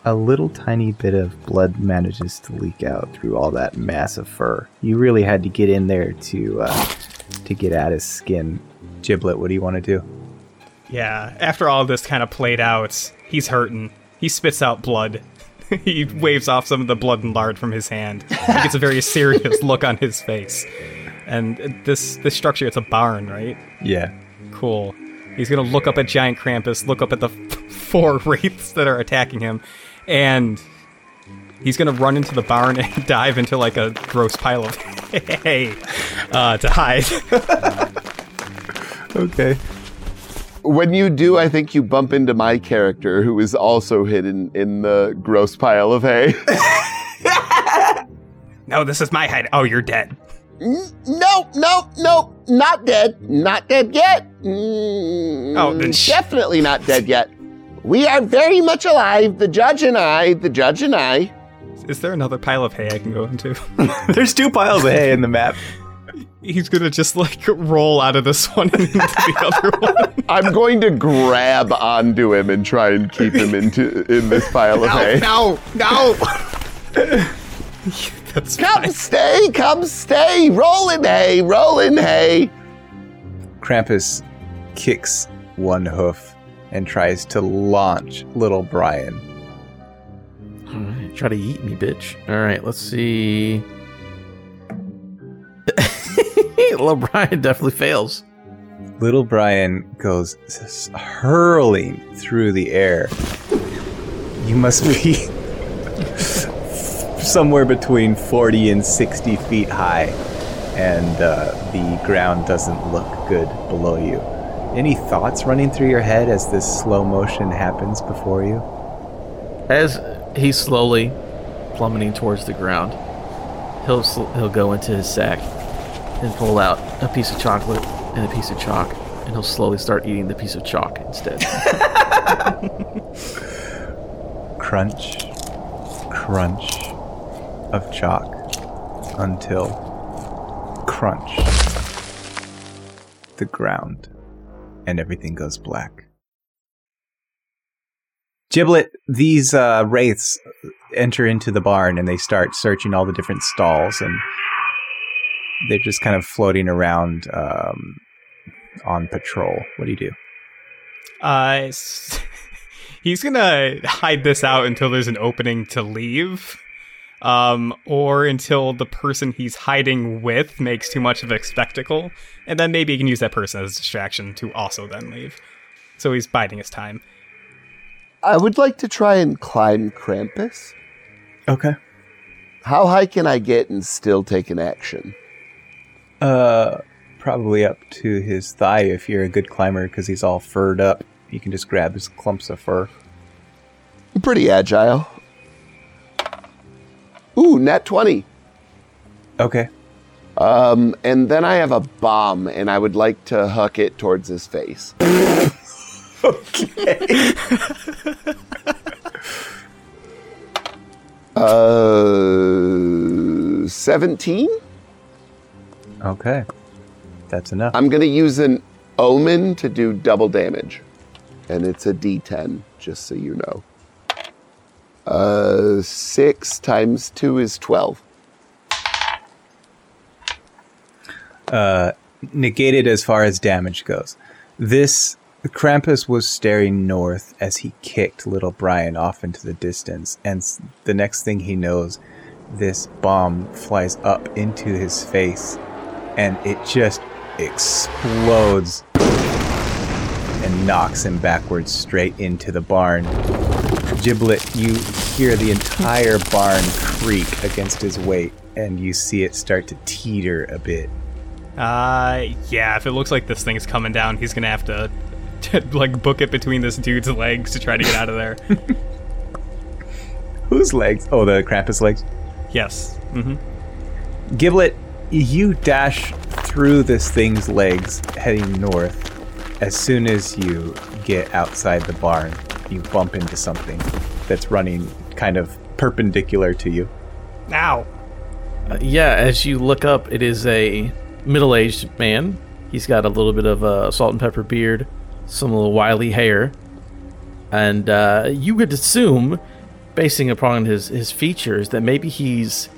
A: A little tiny bit of blood manages to leak out through all that massive fur. You really had to get in there to uh, to get at his skin. Giblet, what do you want to do?
F: Yeah, after all this kind of played out, he's hurting. He spits out blood. he waves off some of the blood and lard from his hand. He gets a very serious look on his face. And this this structure, it's a barn, right?
A: Yeah.
F: Cool. He's gonna look up at Giant Krampus, look up at the f- four wraiths that are attacking him, and he's gonna run into the barn and dive into like a gross pile of hay uh, to hide.
A: Okay.
C: When you do, I think you bump into my character, who is also hidden in the gross pile of hay.
F: no, this is my hide. Oh, you're dead.
C: no, no, no, not dead. Not dead yet. Mm,
F: Oh, then sh-
C: definitely not dead yet. We are very much alive. The judge and I. The judge and I.
F: Is there another pile of hay I can go into?
A: There's two piles of hay in the map.
F: He's gonna just like roll out of this one and into the other one.
C: I'm going to grab onto him and try and keep him into in this pile of hay.
F: no, no. That's
C: Come
F: fine.
C: stay, come stay. Rolling hay, rolling hay.
A: Krampus kicks one hoof and tries to launch little Brian.
B: All right, try to eat me, bitch. All right, let's see. Little Brian definitely fails.
A: Little Brian goes hurling through the air. You must be somewhere between 40 and 60 feet high, and uh, the ground doesn't look good below you. Any thoughts running through your head as this slow motion happens before you?
B: As he's slowly plummeting towards the ground, he'll sl- he'll go into his sack and pull out a piece of chocolate and a piece of chalk, and he'll slowly start eating the piece of chalk instead.
A: crunch, crunch of chalk until crunch the ground and everything goes black. Giblet, these uh, wraiths enter into the barn and they start searching all the different stalls and they're just kind of floating around um, on patrol. What do you do?
F: Uh, he's gonna hide this out until there's an opening to leave, um, or until the person he's hiding with makes too much of a spectacle, and then maybe he can use that person as a distraction to also then leave. So he's biding his time.
C: I would like to try and climb Krampus.
A: Okay.
C: How high can I get and still take an action?
A: Uh, probably up to his thigh if you're a good climber because he's all furred up. You can just grab his clumps of fur.
C: I'm pretty agile. Ooh, nat 20.
A: Okay.
C: Um, and then I have a bomb, and I would like to huck it towards his face. Okay. uh, 17?
A: Okay. That's enough.
C: I'm going to use an omen to do double damage. And it's a d10, just so you know. Uh, 6 times 2 is 12.
A: Uh, negated as far as damage goes. This Krampus was staring north as he kicked little Brian off into the distance, and the next thing he knows, this bomb flies up into his face, and it just explodes and knocks him backwards straight into the barn. Giblet, you hear the entire barn creak against his weight, and you see it start to teeter a bit.
F: Uh, yeah, if it looks like this thing's coming down, he's gonna have to, like, book it between this dude's legs to try to get out of there.
A: Whose legs? Oh, the Krampus legs.
F: yes. Mm-hmm.
A: Giblet, you dash through this thing's legs heading north. As soon as you get outside the barn, you bump into something that's running kind of perpendicular to you.
F: Ow!
B: Uh, yeah, as you look up, it is a middle-aged man. He's got a little bit of a salt and pepper beard, some little wily hair, and uh, you would assume, basing upon his his features, that maybe he's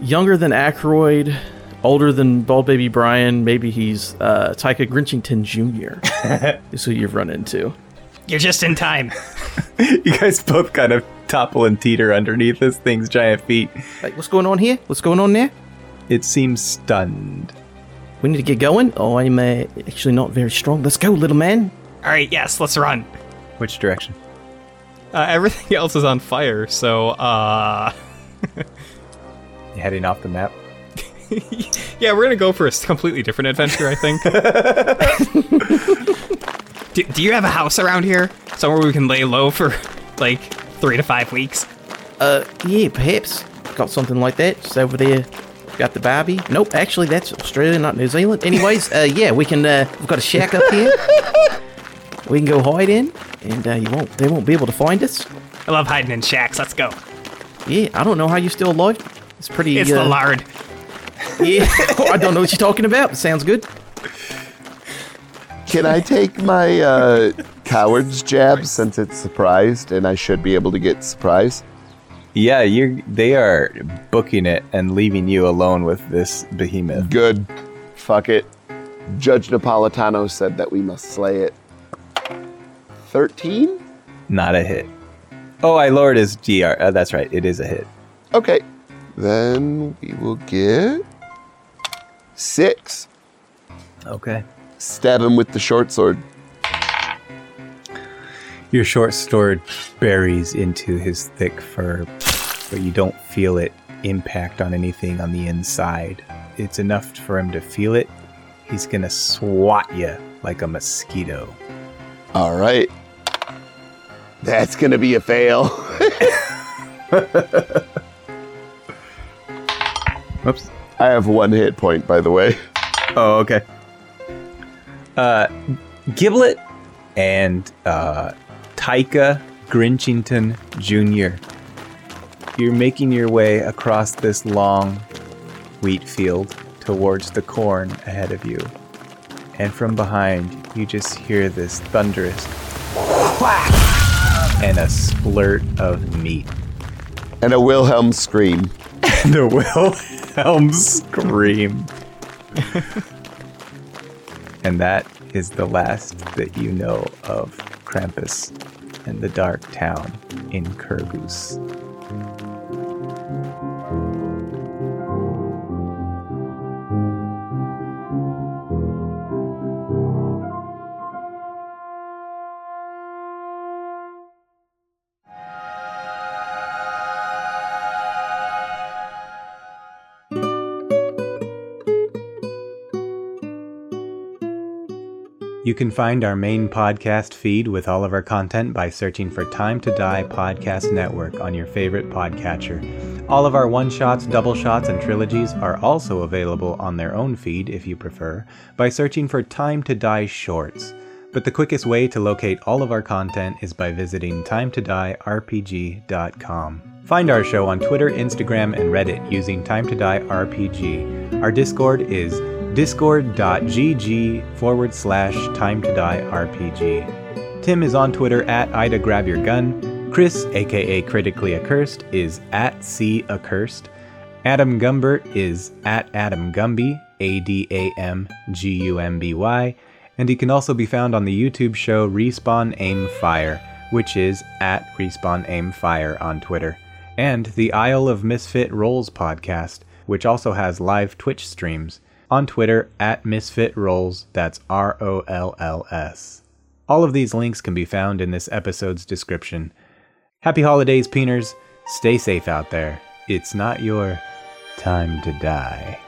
B: younger than Ackroyd, older than Bald Baby Brian. Maybe he's uh, Tyka Grinchington Jr. is who you've run into.
F: You're just in time.
A: you guys both kind of topple and teeter underneath this thing's giant feet.
B: Like, what's going on here? What's going on there?
A: It seems stunned.
B: We need to get going. Oh, I'm uh, actually not very strong. Let's go, little man.
F: All right, yes, let's run.
A: Which direction?
F: Uh, everything else is on fire, so uh,
A: You heading off the map?
F: yeah, we're gonna go for a completely different adventure. I think. Do, do you have a house around here, somewhere we can lay low for like three to five weeks?
B: Uh, yeah, perhaps. Got something like that. Just over there. Got the Barbie. Nope, actually, that's Australia, not New Zealand. Anyways, uh, yeah, we can. Uh, we've got a shack up here. We can go hide in, and uh, you won't. They won't be able to find us.
F: I love hiding in shacks. Let's go.
B: Yeah, I don't know how you're still alive. It's pretty.
F: It's
B: uh,
F: the lard.
B: Yeah, I don't know what you're talking about. Sounds good.
C: Can I take my uh, coward's jab since it's surprised and I should be able to get surprise?
A: Yeah, you. They are booking it and leaving you alone with this behemoth.
C: Good. Fuck it. Judge Napolitano said that we must slay it. 13?
A: Not a hit. Oh, I lowered his GR. Uh, that's right. It is a hit.
C: Okay. Then we will get six.
A: Okay.
C: Stab him with the short sword.
A: Your short sword buries into his thick fur, but you don't feel it impact on anything on the inside. It's enough for him to feel it. He's gonna swat you like a mosquito.
C: All right. That's going to be a fail.
A: Whoops.
C: I have one hit point, by the way.
A: Oh, okay. Uh, Giblet and uh, Tyka Grinchington Jr. You're making your way across this long wheat field towards the corn ahead of you. And from behind, you just hear this thunderous whack and a splurt of meat.
C: And a Wilhelm scream.
A: the Wilhelm scream. and that is the last that you know of Krampus and the dark town in Kergüs. You can find our main podcast feed with all of our content by searching for Time to Die Podcast Network on your favorite podcatcher. All of our one shots, double shots, and trilogies are also available on their own feed if you prefer by searching for Time to Die Shorts. But the quickest way to locate all of our content is by visiting timetodierpg.com. Find our show on Twitter, Instagram, and Reddit using Time to Die RPG. Our Discord is discord.gg forward slash time to die RPG. Tim is on Twitter at Ida Grab Your Gun. Chris, aka Critically Accursed, is at C Accursed. Adam Gumbert is at Adam Gumby, A D A M G U M B Y and he can also be found on the YouTube show Respawn Aim Fire, which is at Respawn Aim Fire on Twitter, and the Isle of Misfit Rolls podcast, which also has live Twitch streams on Twitter at Misfit Rolls, that's R O L L S. All of these links can be found in this episode's description. Happy holidays, Peeners. Stay safe out there. It's not your time to die.